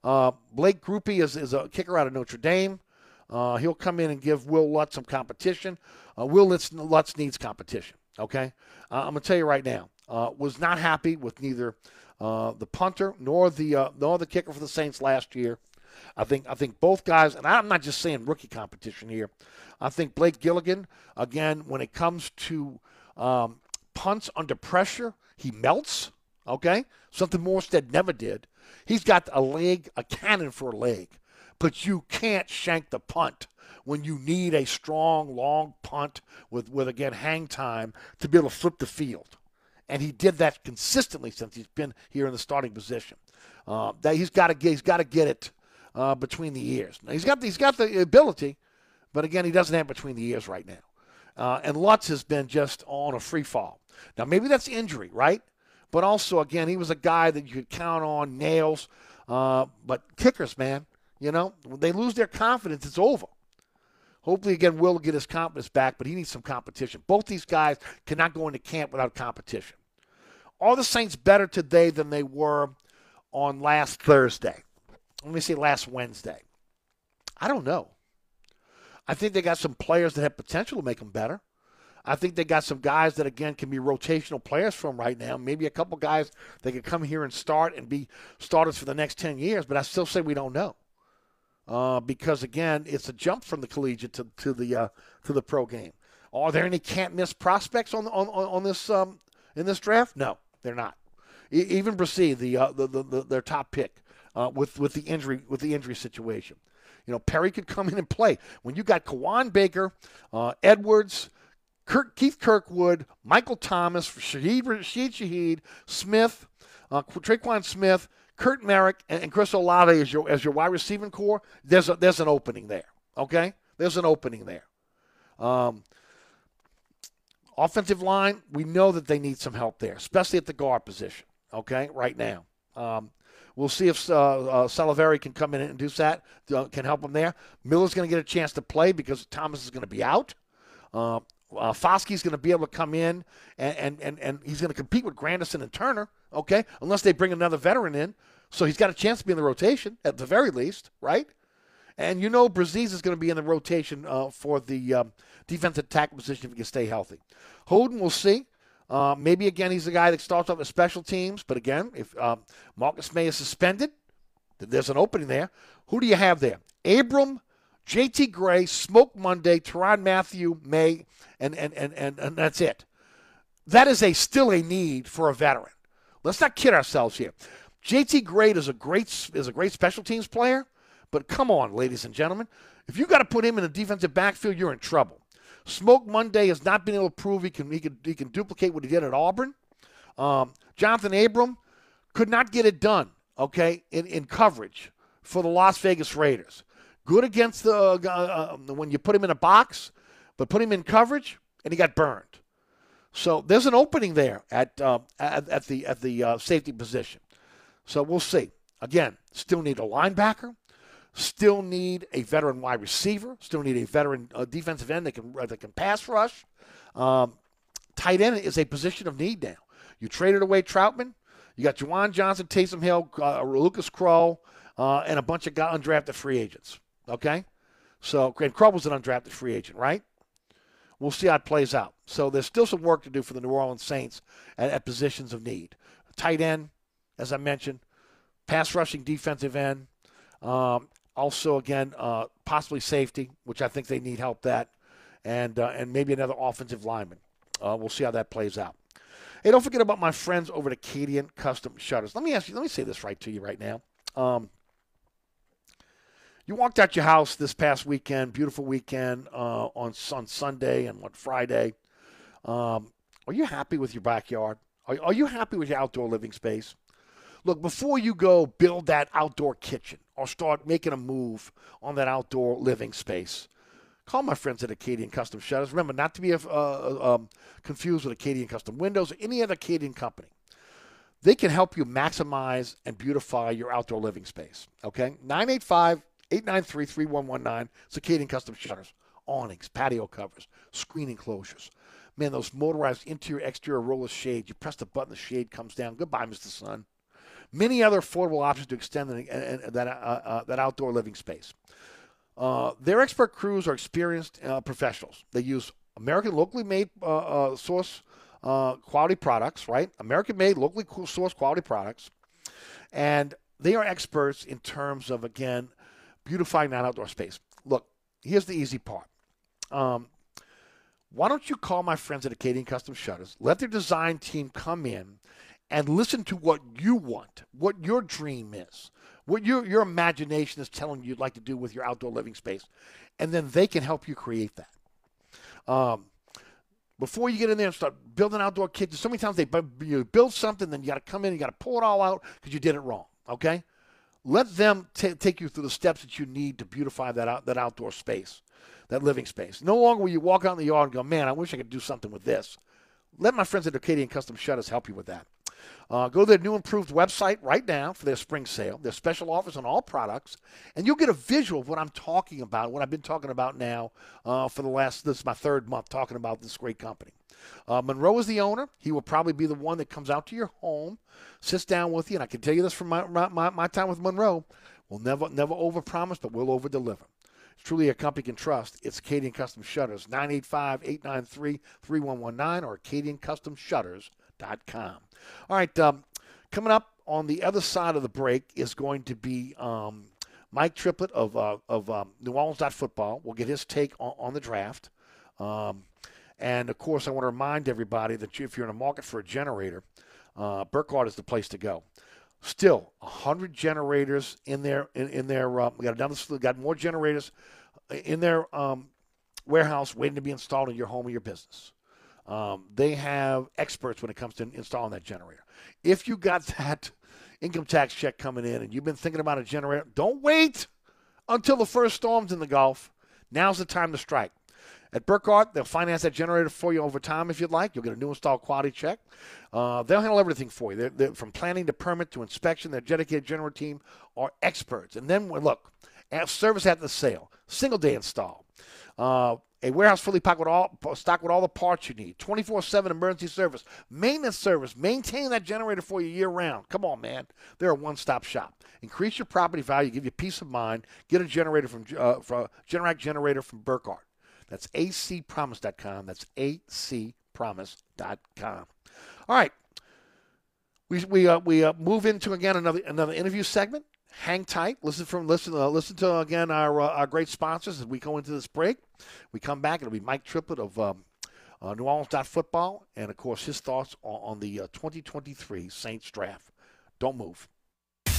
Uh, Blake Grupe is, is a kicker out of Notre Dame. Uh, he'll come in and give Will Lutz some competition. Uh, Will Lutz, Lutz, needs competition. Okay, uh, I'm gonna tell you right now. Uh, was not happy with neither the punter nor the nor the kicker for the Saints last year. I think I think both guys, and I'm not just saying rookie competition here. I think Blake Gillikin, again, when it comes to um, punts under pressure, he melts. Okay, something Morstead never did. He's got a leg, a cannon for a leg, but you can't shank the punt when you need a strong, long punt with, with again hang time to be able to flip the field. And he did that consistently since he's been here in the starting position. Uh, that he's got to get, he's got to get it uh, between the ears. Now, he's got he's got the ability, but again, he doesn't have between the ears right now. Uh, and Lutz has been just on a free fall. Now, maybe that's injury, right? But also, again, he was a guy that you could count on, nails. Uh, but kickers, man, you know, when they lose their confidence, it's over. Hopefully, again, Will get his confidence back, but he needs some competition. Both these guys cannot go into camp without competition. Are the Saints better today than they were on last Thursday? Let me say last Wednesday. I don't know. I think they got some players that have potential to make them better. I think they got some guys that again can be rotational players from right now. Maybe a couple guys that could come here and start and be starters for the next ten years. But I still say we don't know uh, because again, it's a jump from the collegiate to, to the uh, to the pro game. Are there any can't miss prospects on on on this um, in this draft? No, they're not. E- even Bresee, the, uh, the, the, the their top pick, uh, with with the injury with the injury situation. You know, Perry could come in and play. When you got Kawaan Baker, uh, Edwards, Kirk, Keith Kirkwood, Michael Thomas, Shaheed, Rashid Shaheed, Smith, uh, Tre'Quan Smith, Kirk Merritt, and, and Chris Olave as your as your wide receiving core, there's a, there's an opening there. Okay, there's an opening there. Um, offensive line, we know that they need some help there, especially at the guard position. Okay, right now. Um, We'll see if uh, uh, Saldiveri can come in and do that, uh, can help him there. Miller's going to get a chance to play because Thomas is going to be out. Uh, uh, Foskey's going to be able to come in and, and, and, and he's going to compete with Granderson and Turner, okay, unless they bring another veteran in. So he's got a chance to be in the rotation at the very least, right? And you know Bresee is going to be in the rotation uh, for the um, defensive tackle position if he can stay healthy. Howden, we'll see. Uh, maybe again he's the guy that starts off with special teams, but again, if um, Marcus Maye is suspended, there's an opening there. Who do you have there? Abram, J.T. Gray, Smoke Monday, Tyrann Mathieu, Maye, and and, and, and and that's it. That is a still a need for a veteran. Let's not kid ourselves here. J.T. Gray is a great is a great special teams player, but come on, ladies and gentlemen, if you got to put him in the defensive backfield, you're in trouble. Smoke Monday has not been able to prove he can he can he can duplicate what he did at Auburn. Um, Jonathan Abram could not get it done. Okay, in, in coverage for the Las Vegas Raiders. Good against the uh, uh, when you put him in a box, but put him in coverage and he got burned. So there's an opening there at uh, at, at, the at the uh, safety position. So we'll see. Again, still need a linebacker. Still need a veteran wide receiver. Still need a veteran uh, defensive end that can uh, that can pass rush. Um, tight end is a position of need now. You traded away Trautman. You got Juwan Johnson, Taysom Hill, uh, Lucas Krull, uh, and a bunch of undrafted free agents. Okay, so and Krull was an undrafted free agent, right? We'll see how it plays out. So there's still some work to do for the New Orleans Saints at, at positions of need. Tight end, as I mentioned, pass rushing defensive end, um, also, again, uh, possibly safety, which I think they need help that, and uh, and maybe another offensive lineman. Uh, we'll see how that plays out. Hey, don't forget about my friends over at Acadian Custom Shutters. Let me ask you. Let me say this right to you right now. Um, you walked out your house this past weekend, beautiful weekend uh, on on Sunday and what Friday. Um, are you happy with your backyard? Are, are you happy with your outdoor living space? Look, before you go build that outdoor kitchen or start making a move on that outdoor living space, call my friends at Acadian Custom Shutters. Remember, not to be uh, uh, um, confused with Acadian Custom Windows or any other Acadian company. They can help you maximize and beautify your outdoor living space. Okay? 985 893 3119. It's Acadian Custom Shutters. Awnings, patio covers, screen enclosures. Man, those motorized interior exterior roller shades. You press the button, the shade comes down. Goodbye, Mr. Sun. Many other affordable options to extend the, uh, that, uh, that outdoor living space. Uh, their expert crews are experienced uh, professionals. They use American locally made uh, source quality products, right? American made, locally sourced quality products. And they are experts in terms of, again, beautifying that outdoor space. Look, here's the easy part. Um, why don't you call my friends at Acadian Custom Shutters? Let their design team come in and listen to what you want, what your dream is, what your, your imagination is telling you you'd like to do with your outdoor living space. And then they can help you create that. Um, before you get in there and start building outdoor kitchens, so many times they you build something, then you got to come in, you got to pull it all out because you did it wrong. Okay, let them t- take you through the steps that you need to beautify that out, that outdoor space, that living space. No longer will you walk out in the yard and go, "Man, I wish I could do something with this." Let my friends at Acadian Custom Shutters help you with that. Uh, go to their new improved website right now for their spring sale. Their special offers on all products, and you'll get a visual of what I'm talking about, what I've been talking about now uh, for the last, this is my third month talking about this great company. Uh, Monroe is the owner. He will probably be the one that comes out to your home, sits down with you, and I can tell you this from my, my, my time with Monroe. We'll never, never overpromise, but we'll overdeliver. It's truly a company you can trust. It's Acadian Custom Shutters, 985 893 3119 or AcadianCustomShutters.com. All right, um, coming up on the other side of the break is going to be um, Mike Triplett of, uh, of um, New Orleans Football. We'll get his take on, on the draft. Um, and of course, I want to remind everybody that if you're in a market for a generator, uh, Burkhardt is the place to go. Still, 100 generators in their in, in their uh, we got another we got more generators in their um, warehouse waiting to be installed in your home or your business. Um, they have experts when it comes to installing that generator. If you got [LAUGHS] that income tax check coming in and you've been thinking about a generator, don't wait until the first storm's in the Gulf. Now's the time to strike. At Burkhardt, they'll finance that generator for you over time if you'd like. You'll get a new install quality check. Uh, they'll handle everything for you. They're, they're, from planning to permit to inspection, their dedicated generator team are experts. And then, look, service at the sale, single day install. Uh, a warehouse fully packed with all stocked with all the parts you need. 24/7 emergency service, maintenance service, maintain that generator for you year round. Come on, man. They're a one-stop shop. Increase your property value, give you peace of mind. Get a generator from uh, Generac generator from Burkhardt. That's acpromise.com. That's acpromise.com. All right. We we uh, we uh, move into again another another interview segment hang tight. Listen from listen uh, listen to again our uh, our great sponsors as we go into this break. We come back. It'll be Mike Triplett of um, uh, New Orleans Football, and of course his thoughts on, on the uh, 2023 Saints draft. Don't move.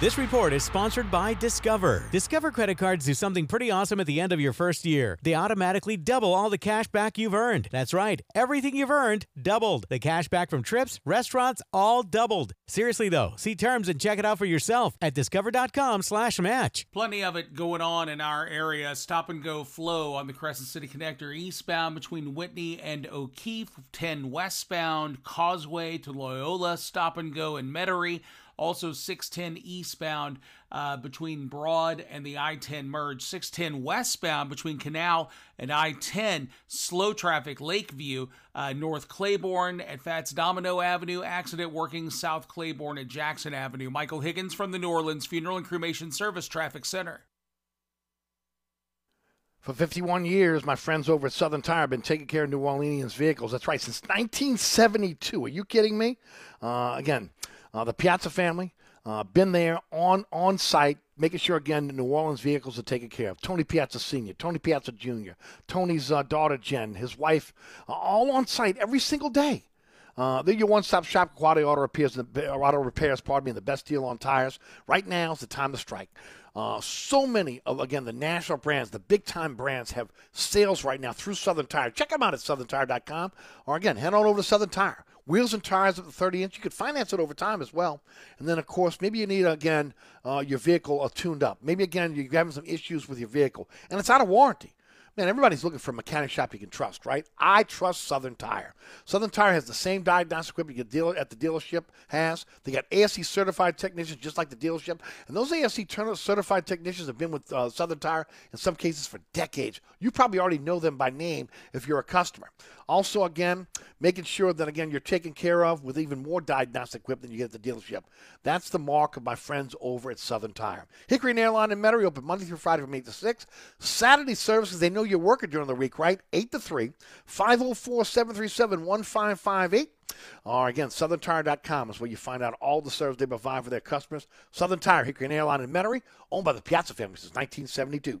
This report is sponsored by Discover. Discover credit cards do something pretty awesome at the end of your first year. They automatically double all the cash back you've earned. That's right, everything you've earned doubled. The cash back from trips, restaurants, all doubled. Seriously though, see terms and check it out for yourself at discover.com/match. Plenty of it going on in our area. Stop and go flow on the Crescent City Connection eastbound between Whitney and O'Keefe, 10 westbound, Causeway to Loyola, stop and go in Metairie. Also, 610 eastbound uh, between Broad and the I 10 merge. 610 westbound between Canal and I 10. Slow traffic, Lakeview, uh, North Claiborne at Fats Domino Avenue. Accident working South Claiborne at Jackson Avenue. Michael Higgins from the New Orleans Funeral and Cremation Service Traffic Center. For 51 years, my friends over at Southern Tire have been taking care of New Orleans vehicles. That's right, since 1972. Are you kidding me? Uh, again, uh, the Piazza family, uh, been there on on site, making sure again the New Orleans vehicles are taken care of. Tony Piazza Sr., Tony Piazza Jr., Tony's uh, daughter Jen, his wife, uh, all on site every single day. Uh, they're your one-stop shop quality auto repairs, the, auto repairs. Pardon me, the best deal on tires. Right now is the time to strike. Uh, so many of again the national brands, the big time brands have sales right now through Southern Tire. Check them out at southerntire.com, or again head on over to Southern Tire. Wheels and tires up to 30 inch. You could finance it over time as well. And then, of course, maybe you need, again, uh, your vehicle uh, tuned up. Maybe, again, you're having some issues with your vehicle and it's out of warranty. Man, everybody's looking for a mechanic shop you can trust, right? I trust Southern Tire. Southern Tire has the same diagnostic equipment you deal at the dealership has. They got ASE certified technicians just like the dealership, and those ASE certified technicians have been with uh, Southern Tire in some cases for decades. You probably already know them by name if you're a customer. Also, again, making sure that again you're taken care of with even more diagnostic equipment you get at the dealership. That's the mark of my friends over at Southern Tire. Hickory and Airline in Metairie open Monday through Friday from 8 to 6. Saturday services, they know you're working during the week, right? 8 to 3. 504 737 1558. Or uh, again, southerntire.com is where you find out all the service they provide for their customers. Southern Tire, Hickory and Airline in Metairie, owned by the Piazza family since 1972.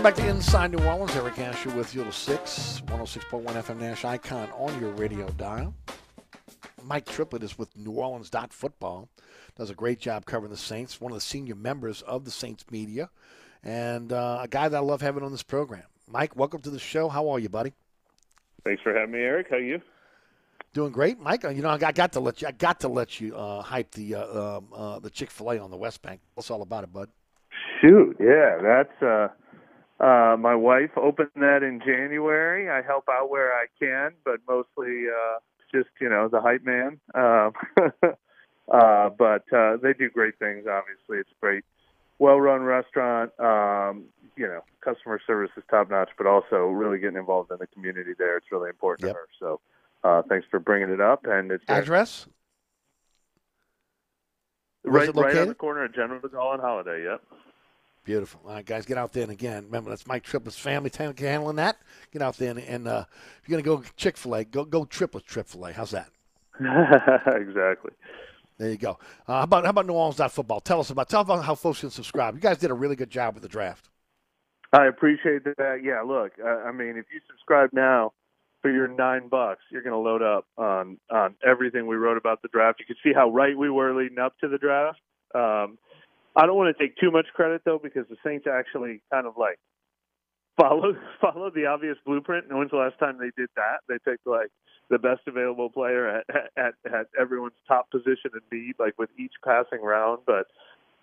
Welcome back to Inside New Orleans. Eric Asher with you till 6, 106.1 FM Nash Icon on your radio dial. Mike Triplett is with New Orleans Football. Does a great job covering the Saints, one of the senior members of the Saints media, and uh, a guy that I love having on this program. Mike, welcome to the show. How are you, buddy? Thanks for having me, Eric. How are you? Doing great, Mike. You know, I got to let you. I got to let you uh, hype the uh, um, uh, the Chick Fil A on the West Bank. What's all about it, bud? Shoot, yeah, that's uh, uh, my wife opened that in January. I help out where I can, but mostly uh, just you know the hype man. Uh, [LAUGHS] uh, but uh, they do great things. Obviously, it's a great, well-run restaurant. Um, you know, customer service is top notch, but also really getting involved in the community there. It's really important Yep. to her. So, uh, thanks for bringing it up. And it's Address? Where's right, it right on the corner of General Gaulle and Holiday. Yep. Beautiful. All right, guys, get out there and again. Remember, that's Mike Triplett's family handling that. Get out there and, and uh, if you're going to go Chick Fil A, go go Triplett Chick Fil A. How's that? [LAUGHS] exactly. There you go. Uh, how about how about New Orleans football? Tell us about tell about how folks can subscribe. You guys did a really good job with the draft. I appreciate that. Yeah, look, uh, I mean, if you subscribe now, for your nine bucks, you're going to load up on on everything we wrote about the draft. You can see how right we were leading up to the draft. Um, I don't want to take too much credit though, because the Saints actually kind of like followed [LAUGHS] followed the obvious blueprint. And when's the last time they did that? They picked like the best available player at at, at everyone's top position in need, like with each passing round. But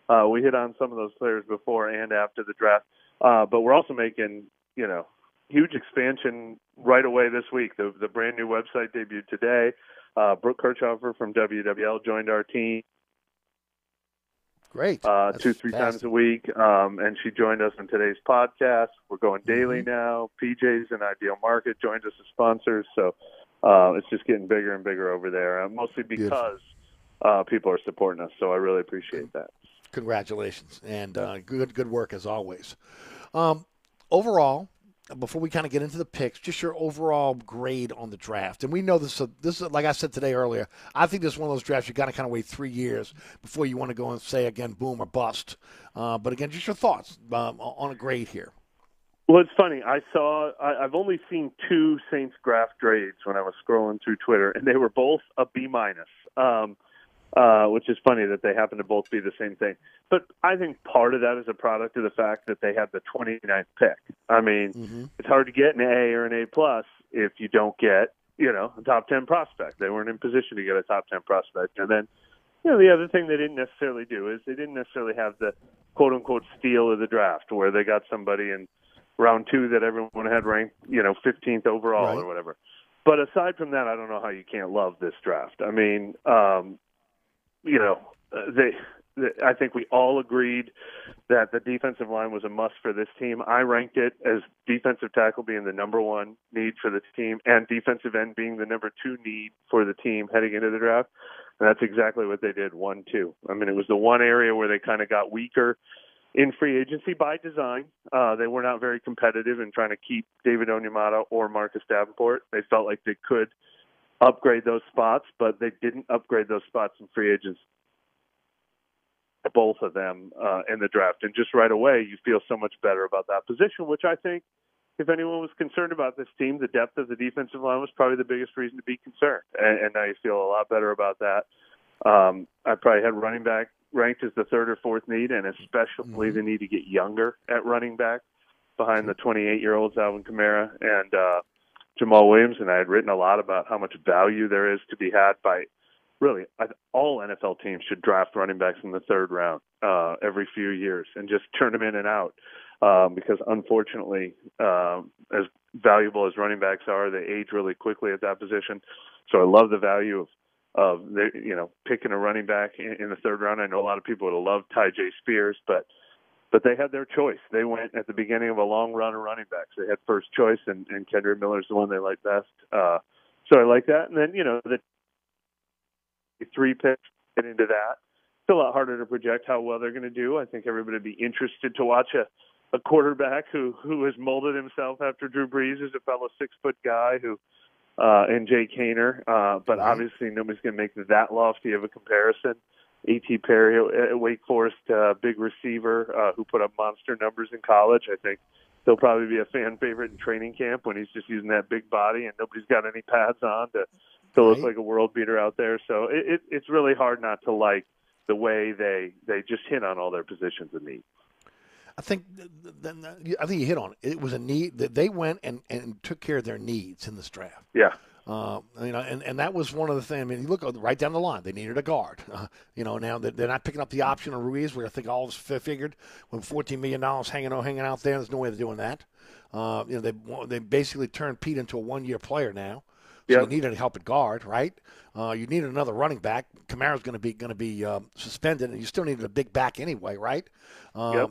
uh, we hit on some of those players before and after the draft. Uh, but we're also making, you know, huge expansion right away this week. The the brand new website debuted today. Uh, Brooke Kirchhofer from WWL joined our team. Great. Uh, two, three fast. times a week. Um, and she joined us on today's podcast. We're going daily Mm-hmm. now. PJ's and Ideal Market joined us as sponsors. So uh, it's just getting bigger and bigger over there, uh, mostly because uh, people are supporting us. So I really appreciate that. Congratulations and uh, good good work as always. Um, overall, before we kind of get into the picks, just your overall grade on the draft. And we know this. This is like I said today earlier. I think this is one of those drafts you got to kind of wait three years before you want to go and say again, boom or bust. Uh, but again, just your thoughts um, on a grade here. Well, it's funny. I saw. I, I've only seen two Saints draft grades when I was scrolling through Twitter, and they were both a B minus. Um, uh, which is funny that they happen to both be the same thing. But I think part of that is a product of the fact that they had the 29th pick. I mean, it's hard to get an A or an A plus if you don't get, you know, a top 10 prospect. They weren't in position to get a top 10 prospect. And then, you know, the other thing they didn't necessarily do is they didn't necessarily have the quote unquote steal of the draft where they got somebody in round two that everyone had ranked, you know, 15th overall Right. or whatever. But aside from that, I don't know how you can't love this draft. I mean, um, you know, uh, they, they. I think we all agreed that the defensive line was a must for this team. I ranked it as defensive tackle being the number one need for the team, and defensive end being the number two need for the team heading into the draft. And that's exactly what they did. One, two. I mean, it was the one area where they kind of got weaker in free agency by design. Uh, they were not very competitive in trying to keep David Onyemata or Marcus Davenport. They felt like they could upgrade those spots, but they didn't upgrade those spots in free agents. Both of them uh, in the draft, and just right away, you feel so much better about that position. Which I think, if anyone was concerned about this team, the depth of the defensive line was probably the biggest reason to be concerned. And, and now you feel a lot better about that. Um, I probably had running back ranked as the third or fourth need, and especially the need to get younger at running back behind the 28 year olds Alvin Kamara and uh, Jamaal Williams. And I had written a lot about how much value there is to be had by really all NFL teams should draft running backs in the third round uh, every few years and just turn them in and out. Um, because unfortunately, um, as valuable as running backs are, they age really quickly at that position. So I love the value of of the, you know picking a running back in, in the third round. I know a lot of people would have loved Tyjae Spears, but but they had their choice. They went at the beginning of a long run of running backs. They had first choice, and, and Kendre Miller's the one they like best. Uh, so I like that. And then you know the three picks get into that. It's a lot harder to project how well they're going to do. I think everybody would be interested to watch a a quarterback who who has molded himself after Drew Brees as a fellow six foot guy who uh and Jake Haener. Uh but obviously nobody's gonna make that lofty of a comparison. A.T. Perry at Wake Forest, uh, big receiver uh, who put up monster numbers in college. I think he'll probably be a fan favorite in training camp when he's just using that big body and nobody's got any pads on to to look like a world beater out there. So it, it, it's really hard not to like the way they they just hit on all their positions of need. I think th- th- th- I think you hit on it. It was a need that they went and, and took care of their needs in this draft. Yeah. Uh, you know, and, and that was one of the things. I mean, you look right down the line. They needed a guard. Uh, [LAUGHS] you know, now that they're not picking up the option of Ruiz, where I think all of us figured when fourteen million dollars hanging out, hanging out there, there's no way they're doing that. Uh, you know, they they basically turned Peat into a one year player now. So Yep. you needed help at guard, right? Uh, you needed another running back. Kamara's going to be going to be um, suspended, and you still needed a big back anyway, right? Um, Yep.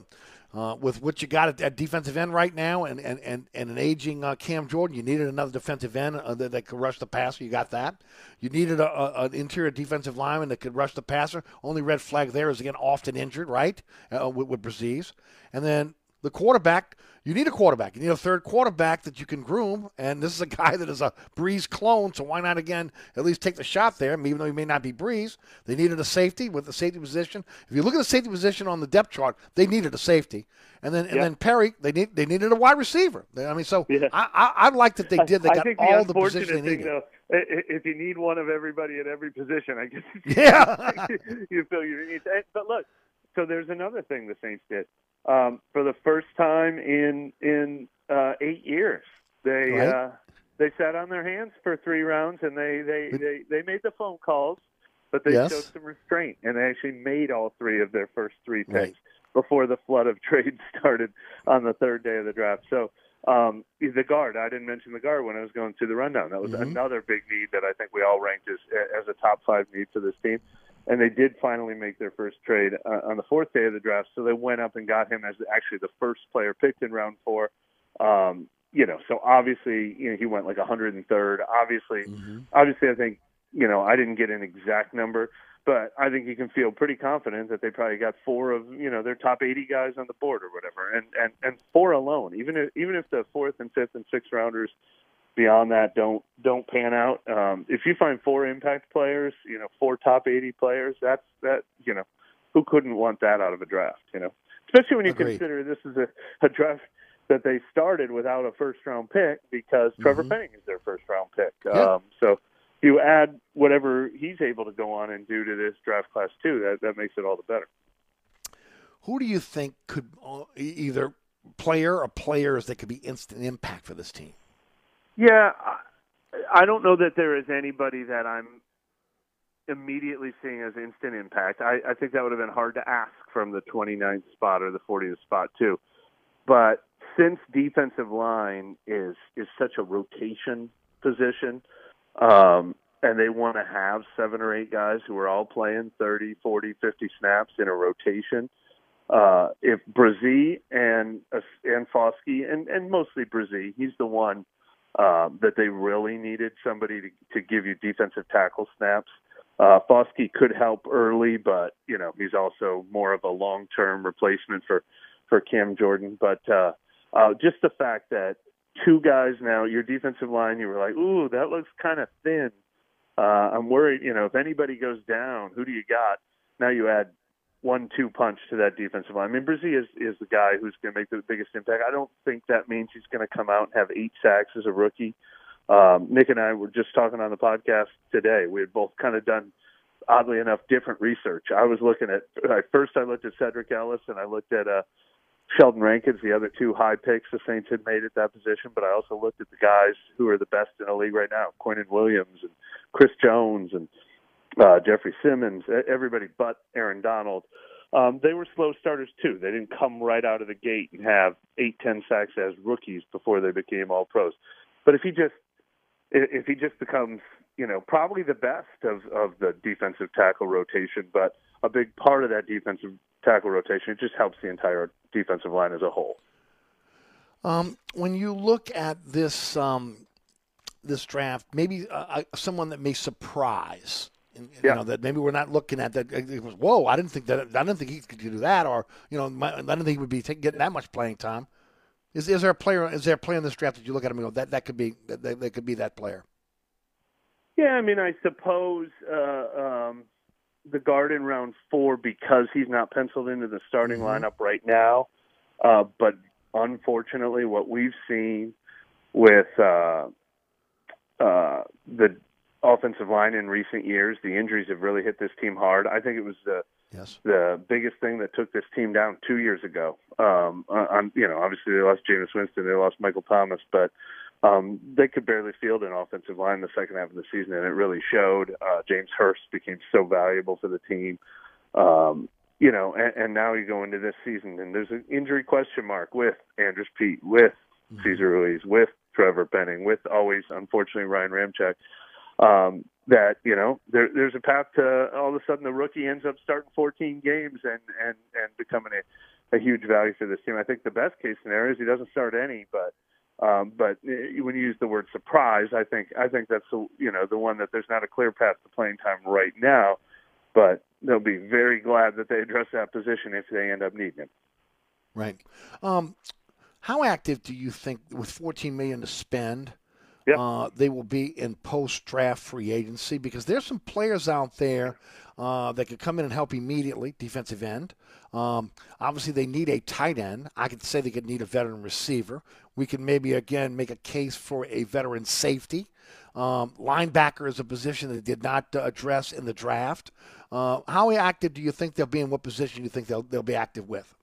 Uh, with what you got at, at defensive end right now, and and, and, and an aging uh, Cam Jordan, you needed another defensive end uh, that, that could rush the passer. You got that. You needed a, a, an interior defensive lineman that could rush the passer. Only red flag there is again often injured, right? Uh, with, with and then the quarterback. You need a quarterback. You need a third quarterback that you can groom. And this is a [LAUGHS] guy that is a Brees clone, so why not again at least take the shot there? Even though he may not be Brees, they needed a safety with the safety position. If you look at the safety position on the depth chart, they needed a safety. And then and Yeah. then Perry, they need they needed a wide receiver. I mean, so I, I I like that they did. They got all the positions they needed. though, i- i- if you need one of everybody at every position, I guess Yeah. [LAUGHS] you feel you need. Eh, and- But look, so there's another thing the Saints did um, for the first time in in uh, eight years. They Right. uh, they sat on their hands for three rounds and they they they, they made the phone calls, but they Yes. showed some restraint and they actually made all three of their first three picks Right. before the flood of [LAUGHS] trades started on the third day of the draft. So um, the guard, I didn't mention the guard when I was going through the rundown. That was Mhm. another big need that I think we all ranked as as a top five need for this team. And they did finally make their first trade uh, on the fourth day of the draft. So they went up and got him as actually the first player picked in round four. Um, you know, so obviously, you know, he went like 103rd. Obviously, obviously, I think, you know, I didn't get an exact number, but I think you can feel pretty confident that they probably got four of, you know, their top 80 guys on the board or whatever, and and and four alone. Even if even if the fourth and fifth and sixth rounders beyond that don't don't pan out, um, if you find four impact players, you know, four top 80 players, that's that, you know, who couldn't want that out of a draft, you know, especially when you Agreed. consider this is a, a draft that they started without a first round pick because Trevor Mhm. Penning is their first round pick. Yeah. Um, so you add whatever he's able to go on and do to this draft class too. That that makes it all the better. Who do you think could uh, either player or players that could be instant impact for this team? Yeah, I, don't know that there is anybody that I'm immediately seeing as instant impact. I, I think that would have been hard to ask from the 29th spot or the 40th spot too. But since defensive line is is such a rotation position, um, and they want to have seven or eight guys who are all playing 30, 40, 50 snaps in a rotation. Uh, if Bresee and and Foskey and and mostly Bresee, he's the one um, that they really needed somebody to, to give you defensive tackle snaps. Uh, Foskey could help early, but you know he's also more of a long-term replacement for for Cam Jordan. But uh, uh, just the fact that two guys now, your defensive line, you were like, ooh, that looks kind of thin. Uh, I'm worried. You know, if anybody goes down, who do you got? Now you add one-two punch to that defensive line. I mean, Bresee is is the guy who's going to make the biggest impact. I don't think that means he's going to come out and have eight sacks as a rookie. Um, Nick and I were just talking on the podcast today. We had both kind of done, oddly enough, different research. I was looking at first. I looked at Sedrick Ellis and I looked at uh, Sheldon Rankins, the other two high picks the Saints had made at that position. But I also looked at the guys who are the best in the league right now: Quinnen Williams and Chris Jones and uh, Jeffrey Simmons. Everybody but Aaron Donald. Um, they were slow starters too. They didn't come right out of the gate and have eight, ten sacks as rookies before they became all pros. But if he just if he just becomes, you know, probably the best of of the defensive tackle rotation, but a big part of that defensive tackle rotation, it just helps the entire defensive line as a whole. Um, when you look at this um, this draft, maybe uh, someone that may surprise. You Yeah. know that maybe we're not looking at that. It was, Whoa! I didn't think that. I didn't think he could do that, or you know, my, I didn't think he would be taking, getting that much playing time. Is, is there a player? Is there a player in this draft that you look at him and go, that that could be that, that, that could be that player? Yeah, I mean, I suppose uh, um, the guard in round four because he's not penciled into the starting lineup right now. Uh, but unfortunately, what we've seen with uh, uh, the offensive line in recent years, the injuries have really hit this team hard. I think it was the Yes. the biggest thing that took this team down two years ago. Um, on you know, obviously they lost Jameis Winston, they lost Michael Thomas, but um, they could barely field an offensive line the second half of the season, and it really showed. Uh, James Hurst became so valuable for the team. Um, you know, and, and now you go into this season, and there's an injury question mark with Andrus Peat, with Cesar Ruiz, with Trevor Penning, with always, unfortunately, Ryan Ramczyk. Um, that you know, there, there's a path to all of a sudden the rookie ends up starting 14 games and and and becoming a, a huge value for this team. I think the best case scenario is he doesn't start any, but um, but when you use the word surprise, I think I think that's the, you know the one that there's not a clear path to playing time right now, but they'll be very glad that they address that position if they end up needing him. Right. Um, how active do you think, with 14 million to spend, uh, they will be in post-draft free agency? Because there's some players out there uh, that could come in and help immediately, defensive end. Um, obviously, they need a tight end. I could say they could need a veteran receiver. We can maybe again make a case for a veteran safety. Um, linebacker is a position that they did not uh, address in the draft. Uh, how active do you think they'll be? In what position do you think they'll they'll be active with?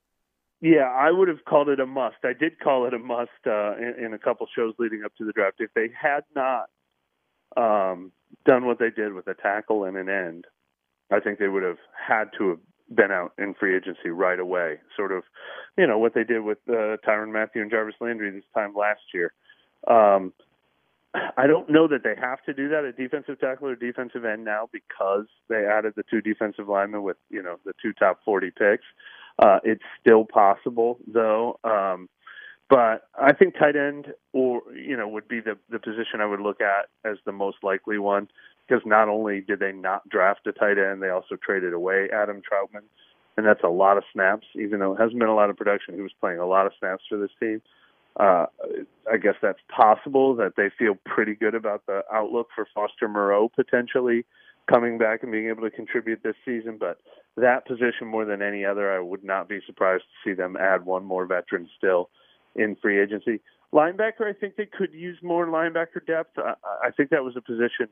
Yeah, I would have called it a must. I did call it a must uh, in, in a couple shows leading up to the draft. If they had not um, done what they did with a tackle and an end, I think they would have had to have been out in free agency right away. Sort of, you know, what they did with uh, Tyrann Mathieu and Jarvis Landry this time last year. Um, I don't know that they have to do that at defensive tackle or defensive end now because they added the two defensive linemen with you know the two top 40 picks. Uh, it's still possible though. Um, but I think tight end or you know would be the the position I would look at as the most likely one because not only did they not draft a tight end, they also traded away Adam Trautman, and that's a lot of snaps. Even though it hasn't been a lot of production, he was playing a lot of snaps for this team. Uh, I guess that's possible that they feel pretty good about the outlook for Foster Moreau potentially coming back and being able to contribute this season. But that position more than any other, I would not be surprised to see them add one more veteran still in free agency. Linebacker, I think they could use more linebacker depth. I, I think that was a position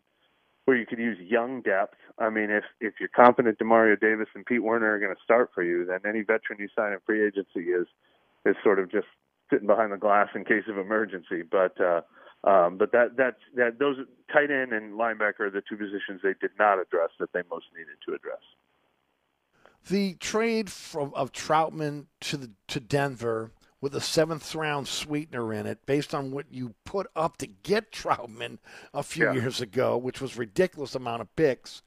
where you could use young depth. I mean, if if you're confident Demario Davis and Pete Werner are going to start for you, then any veteran you sign in free agency is is sort of just sitting behind the glass in case of emergency. But uh, um, but that that's that those tight end and linebacker are the two positions they did not address that they most needed to address. The trade from of Trautman to the to Denver with a seventh round sweetener in it, based on what you put up to get Trautman a few Yeah. years ago, which was ridiculous amount of picks.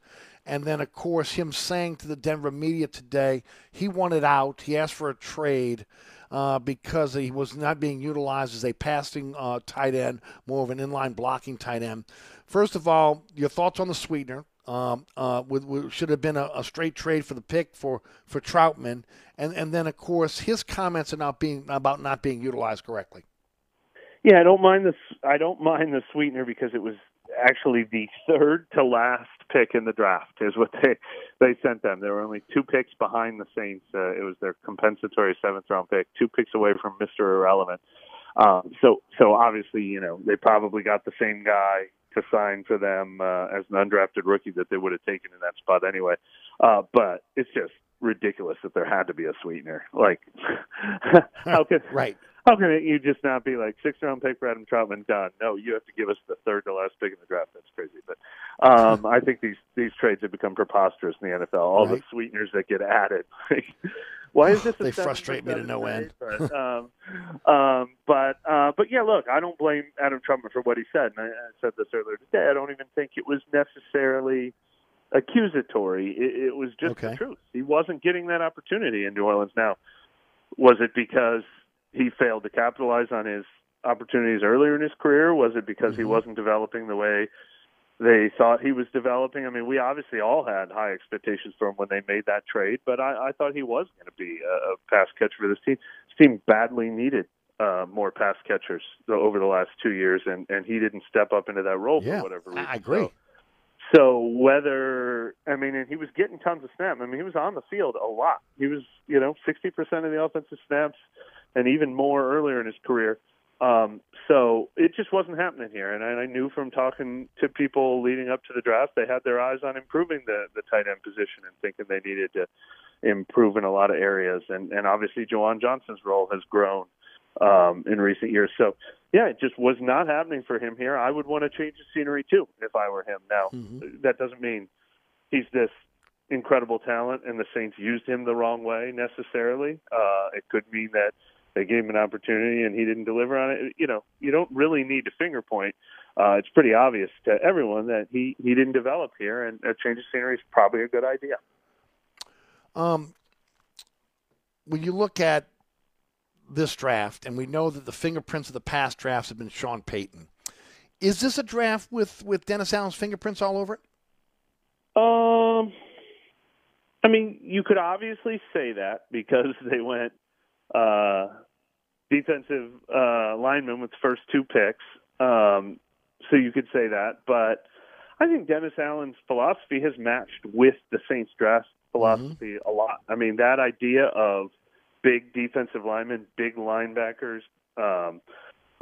And then, of course, him saying to the Denver media today he wanted out. He asked for a trade uh, because he was not being utilized as a passing uh, tight end, more of an inline blocking tight end. First of all, your thoughts on the sweetener? Um, uh, with, with, should have been a, a straight trade for the pick for for Trautman, and and then of course his comments are not being about not being utilized correctly. Yeah, I don't mind the I don't mind the sweetener because it was actually the third to last pick in the draft is what they they sent them. There were only two picks behind the Saints. Uh, it was their compensatory seventh round pick, two picks away from Mister Irrelevant. Um, so so obviously you know they probably got the same guy to sign for them uh, as an undrafted rookie that they would have taken in that spot anyway. Uh, but it's just ridiculous that there had to be a sweetener. Like [LAUGHS] how could [LAUGHS] right? How can it, you just not be like six round pick for Adam Trautman done? No, you have to give us the third to last pick in the draft. That's crazy. But um, [LAUGHS] I think these these trades have become preposterous in the NFL. All the sweeteners that get added. Why is [LAUGHS] this? They frustrate me to no end. But, [LAUGHS] um, um, but uh, but yeah, look, I don't blame Adam Trautman for what he said. And I, I said this earlier today. I don't even think it was necessarily accusatory. It, it was just the truth. He wasn't getting that opportunity in New Orleans. Now, was it because he failed to capitalize on his opportunities earlier in his career? Was it because he wasn't developing the way they thought he was developing? I mean, we obviously all had high expectations for him when they made that trade, but I, I thought he was going to be a, a pass catcher for this team. This team badly needed uh, more pass catchers over the last two years, and, and he didn't step up into that role Yeah, for whatever reason. I agree. So, so whether I mean, and he was getting tons of snaps. I mean, he was on the field a lot. He was, you know, sixty percent of the offensive snaps, and even more earlier in his career. Um, so it just wasn't happening here. And I, I knew from talking to people leading up to the draft, they had their eyes on improving the the tight end position and thinking they needed to improve in a lot of areas. And and obviously, Juwan Johnson's role has grown um, in recent years. So yeah, it just was not happening for him here. I would want to change the scenery too if I were him. Now, that doesn't mean he's this incredible talent and the Saints used him the wrong way necessarily. Uh, it could mean that they gave him an opportunity and he didn't deliver on it. You know, you don't really need to finger point. Uh, it's pretty obvious to everyone that he, he didn't develop here, and a change of scenery is probably a good idea. Um, when you look at this draft, and we know that the fingerprints of the past drafts have been Sean Payton, is this a draft with with Dennis Allen's fingerprints all over it? Um, I mean, you could obviously say that because [LAUGHS] they went uh, defensive uh, lineman with the first two picks. Um, so you could say that, but I think Dennis Allen's philosophy has matched with the Saints draft philosophy a lot. I mean, that idea of big defensive linemen, big linebackers, um,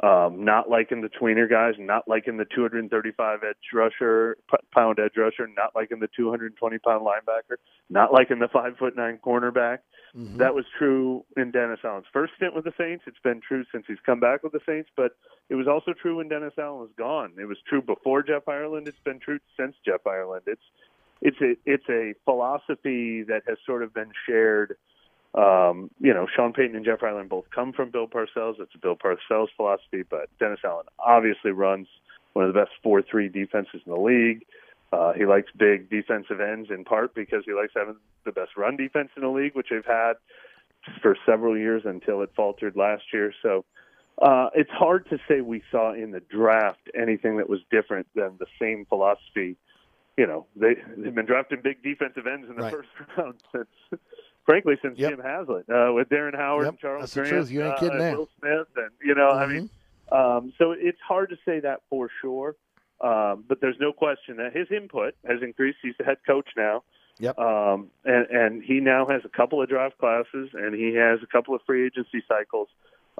um, not liking the tweener guys, not liking the 235 edge rusher, pound edge rusher, not liking the 220 pound linebacker, not liking the five foot nine cornerback. Mm-hmm. That was true in Dennis Allen's first stint with the Saints. It's been true since he's come back with the Saints, but it was also true when Dennis Allen was gone. It was true before Jeff Ireland. It's been true since Jeff Ireland. It's it's a it's a philosophy that has sort of been shared. Um, you know, Sean Payton and Jeff Ireland both come from Bill Parcells. It's a Bill Parcells philosophy, but Dennis Allen obviously runs one of the best four-three defenses in the league. Uh, he likes big defensive ends in part because he likes having the best run defense in the league, which they've had for several years until it faltered last year. So uh, it's hard to say we saw in the draft anything that was different than the same philosophy. You know, they they've been drafting big defensive ends in the Right. first [LAUGHS] round since, frankly, since Jim Haslett uh, with Darren Howard Yep, and Charles that's the Grant, truth. You ain't uh, kidding and there. Will Smith, and you know, I mean, um, so it's hard to say that for sure. Um, but there's no question that his input has increased. He's the head coach now. Yep. Um, and, and he now has a couple of draft classes and he has a couple of free agency cycles.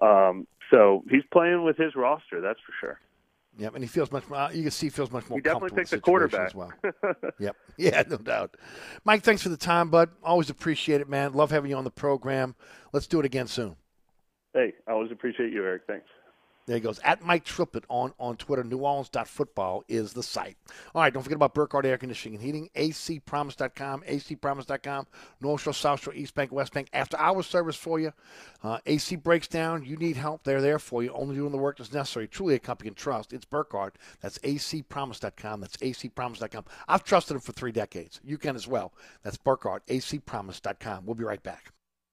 Um, so he's playing with his roster, that's for sure. Yep, and he feels much more. Uh, you can see he feels much more. He definitely comfortable picked in the the quarterback. as well. yep. [LAUGHS] Yeah, no doubt. Mike, thanks for the time, bud. Always appreciate it, man. Love having you on the program. Let's do it again soon. Hey, I always appreciate you, Eric. Thanks. There he goes. At Mike Triplett on, on Twitter. NewOrleans.football is the site. All right, don't forget about Burkhardt Air Conditioning and Heating. ACPromise.com. ACPromise.com. North Shore, South Shore, East Bank, West Bank. After hour service for you. Uh, AC breaks down. You need help. They're there for you. Only doing the work that's necessary. Truly a company you can trust. It's Burkhardt. That's ACPromise.com. That's ACPromise.com. I've trusted them for three decades. You can as well. That's Burkhardt. ACPromise.com. We'll be right back.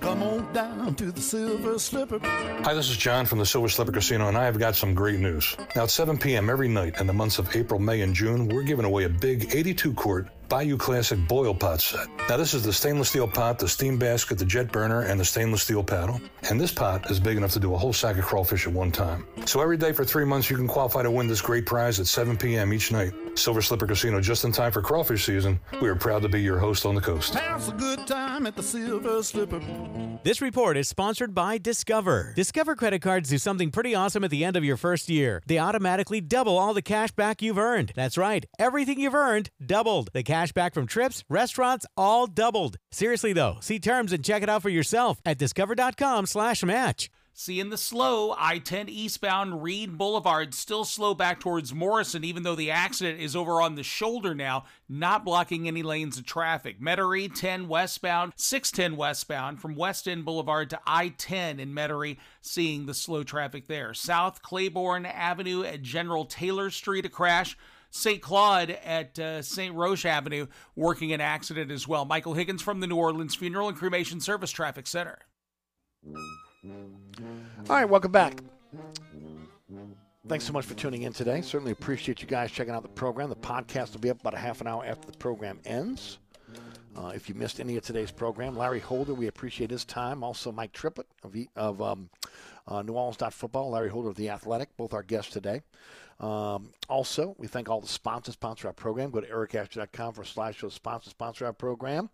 Come on down to the Silver Slipper. Hi, this is John from the Silver Slipper Casino, and I have got some great news. Now, at 7 p.m. every night in the months of April, May, and June, we're giving away a big 82 quart Bayou Classic Boil Pot Set. Now, this is the stainless steel pot, the steam basket, the jet burner, and the stainless steel paddle. And this pot is big enough to do a whole sack of crawfish at one time. So every day for three months, you can qualify to win this great prize at 7 p.m. each night. Silver Slipper Casino just in time for crawfish season. We are proud to be your host on the coast. Have a good time at the Silver Slipper. This report is sponsored by Discover. Discover credit cards do something pretty awesome at the end of your first year. They automatically double all the cash back you've earned. That's right, everything you've earned doubled. The cash back from trips, restaurants, all doubled. Seriously though, see terms and check it out for yourself at discover.com/match. Seeing the slow I 10 eastbound Read Boulevard still slow back towards Morrison, even though the accident is over on the shoulder now, not blocking any lanes of traffic. Metairie 10 westbound, 610 westbound from West End Boulevard to I 10 in Metairie, seeing the slow traffic there. South Claiborne Avenue at General Taylor Street, a crash. St. Claude at uh, St. Roch Avenue working an accident as well. Michael Higgins from the New Orleans Funeral and Cremation Service Traffic Center. All right, welcome back. Thanks so much for tuning in today. Certainly appreciate you guys checking out the program. The podcast will be up about a half an hour after the program ends. Uh, if you missed any of today's program, Larry Holder, we appreciate his time. Also, Mike Triplett of, of um, uh, New Orleans Football, Larry Holder of The Athletic, both our guests today. Um, also, we thank all the sponsors sponsor our program. Go to ericasher.com for slash show sponsor sponsor our program.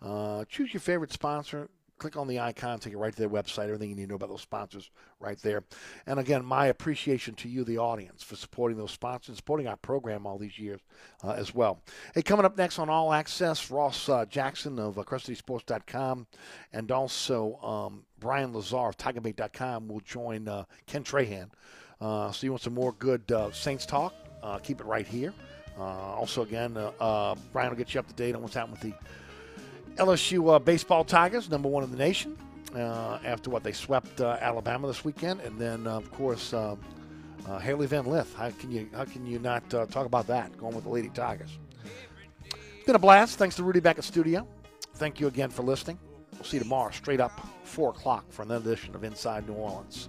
Uh, choose your favorite sponsor click on the icon, take it right to their website, everything you need to know about those sponsors right there. And again, my appreciation to you, the audience, for supporting those sponsors, supporting our program all these years uh, as well. Hey, coming up next on All Access, Ross uh, Jackson of uh, CrescentCitySports.com and also um, Brian Lazar of TigerBait.com will join uh, Ken Trahan. Uh, so you want some more good uh, Saints talk? Uh, keep it right here. Uh, also, again, uh, uh, Brian will get you up to date on what's happening with the LSU baseball Tigers, number one in the nation, after what they swept Alabama this weekend, and then of course um, Hailey Van Lith. How can you how can you not talk about that? Going with the Lady Tigers. It's been a blast. Thanks to Rudy back at studio. Thank you again for listening. We'll see you tomorrow, straight up four o'clock for another edition of Inside New Orleans.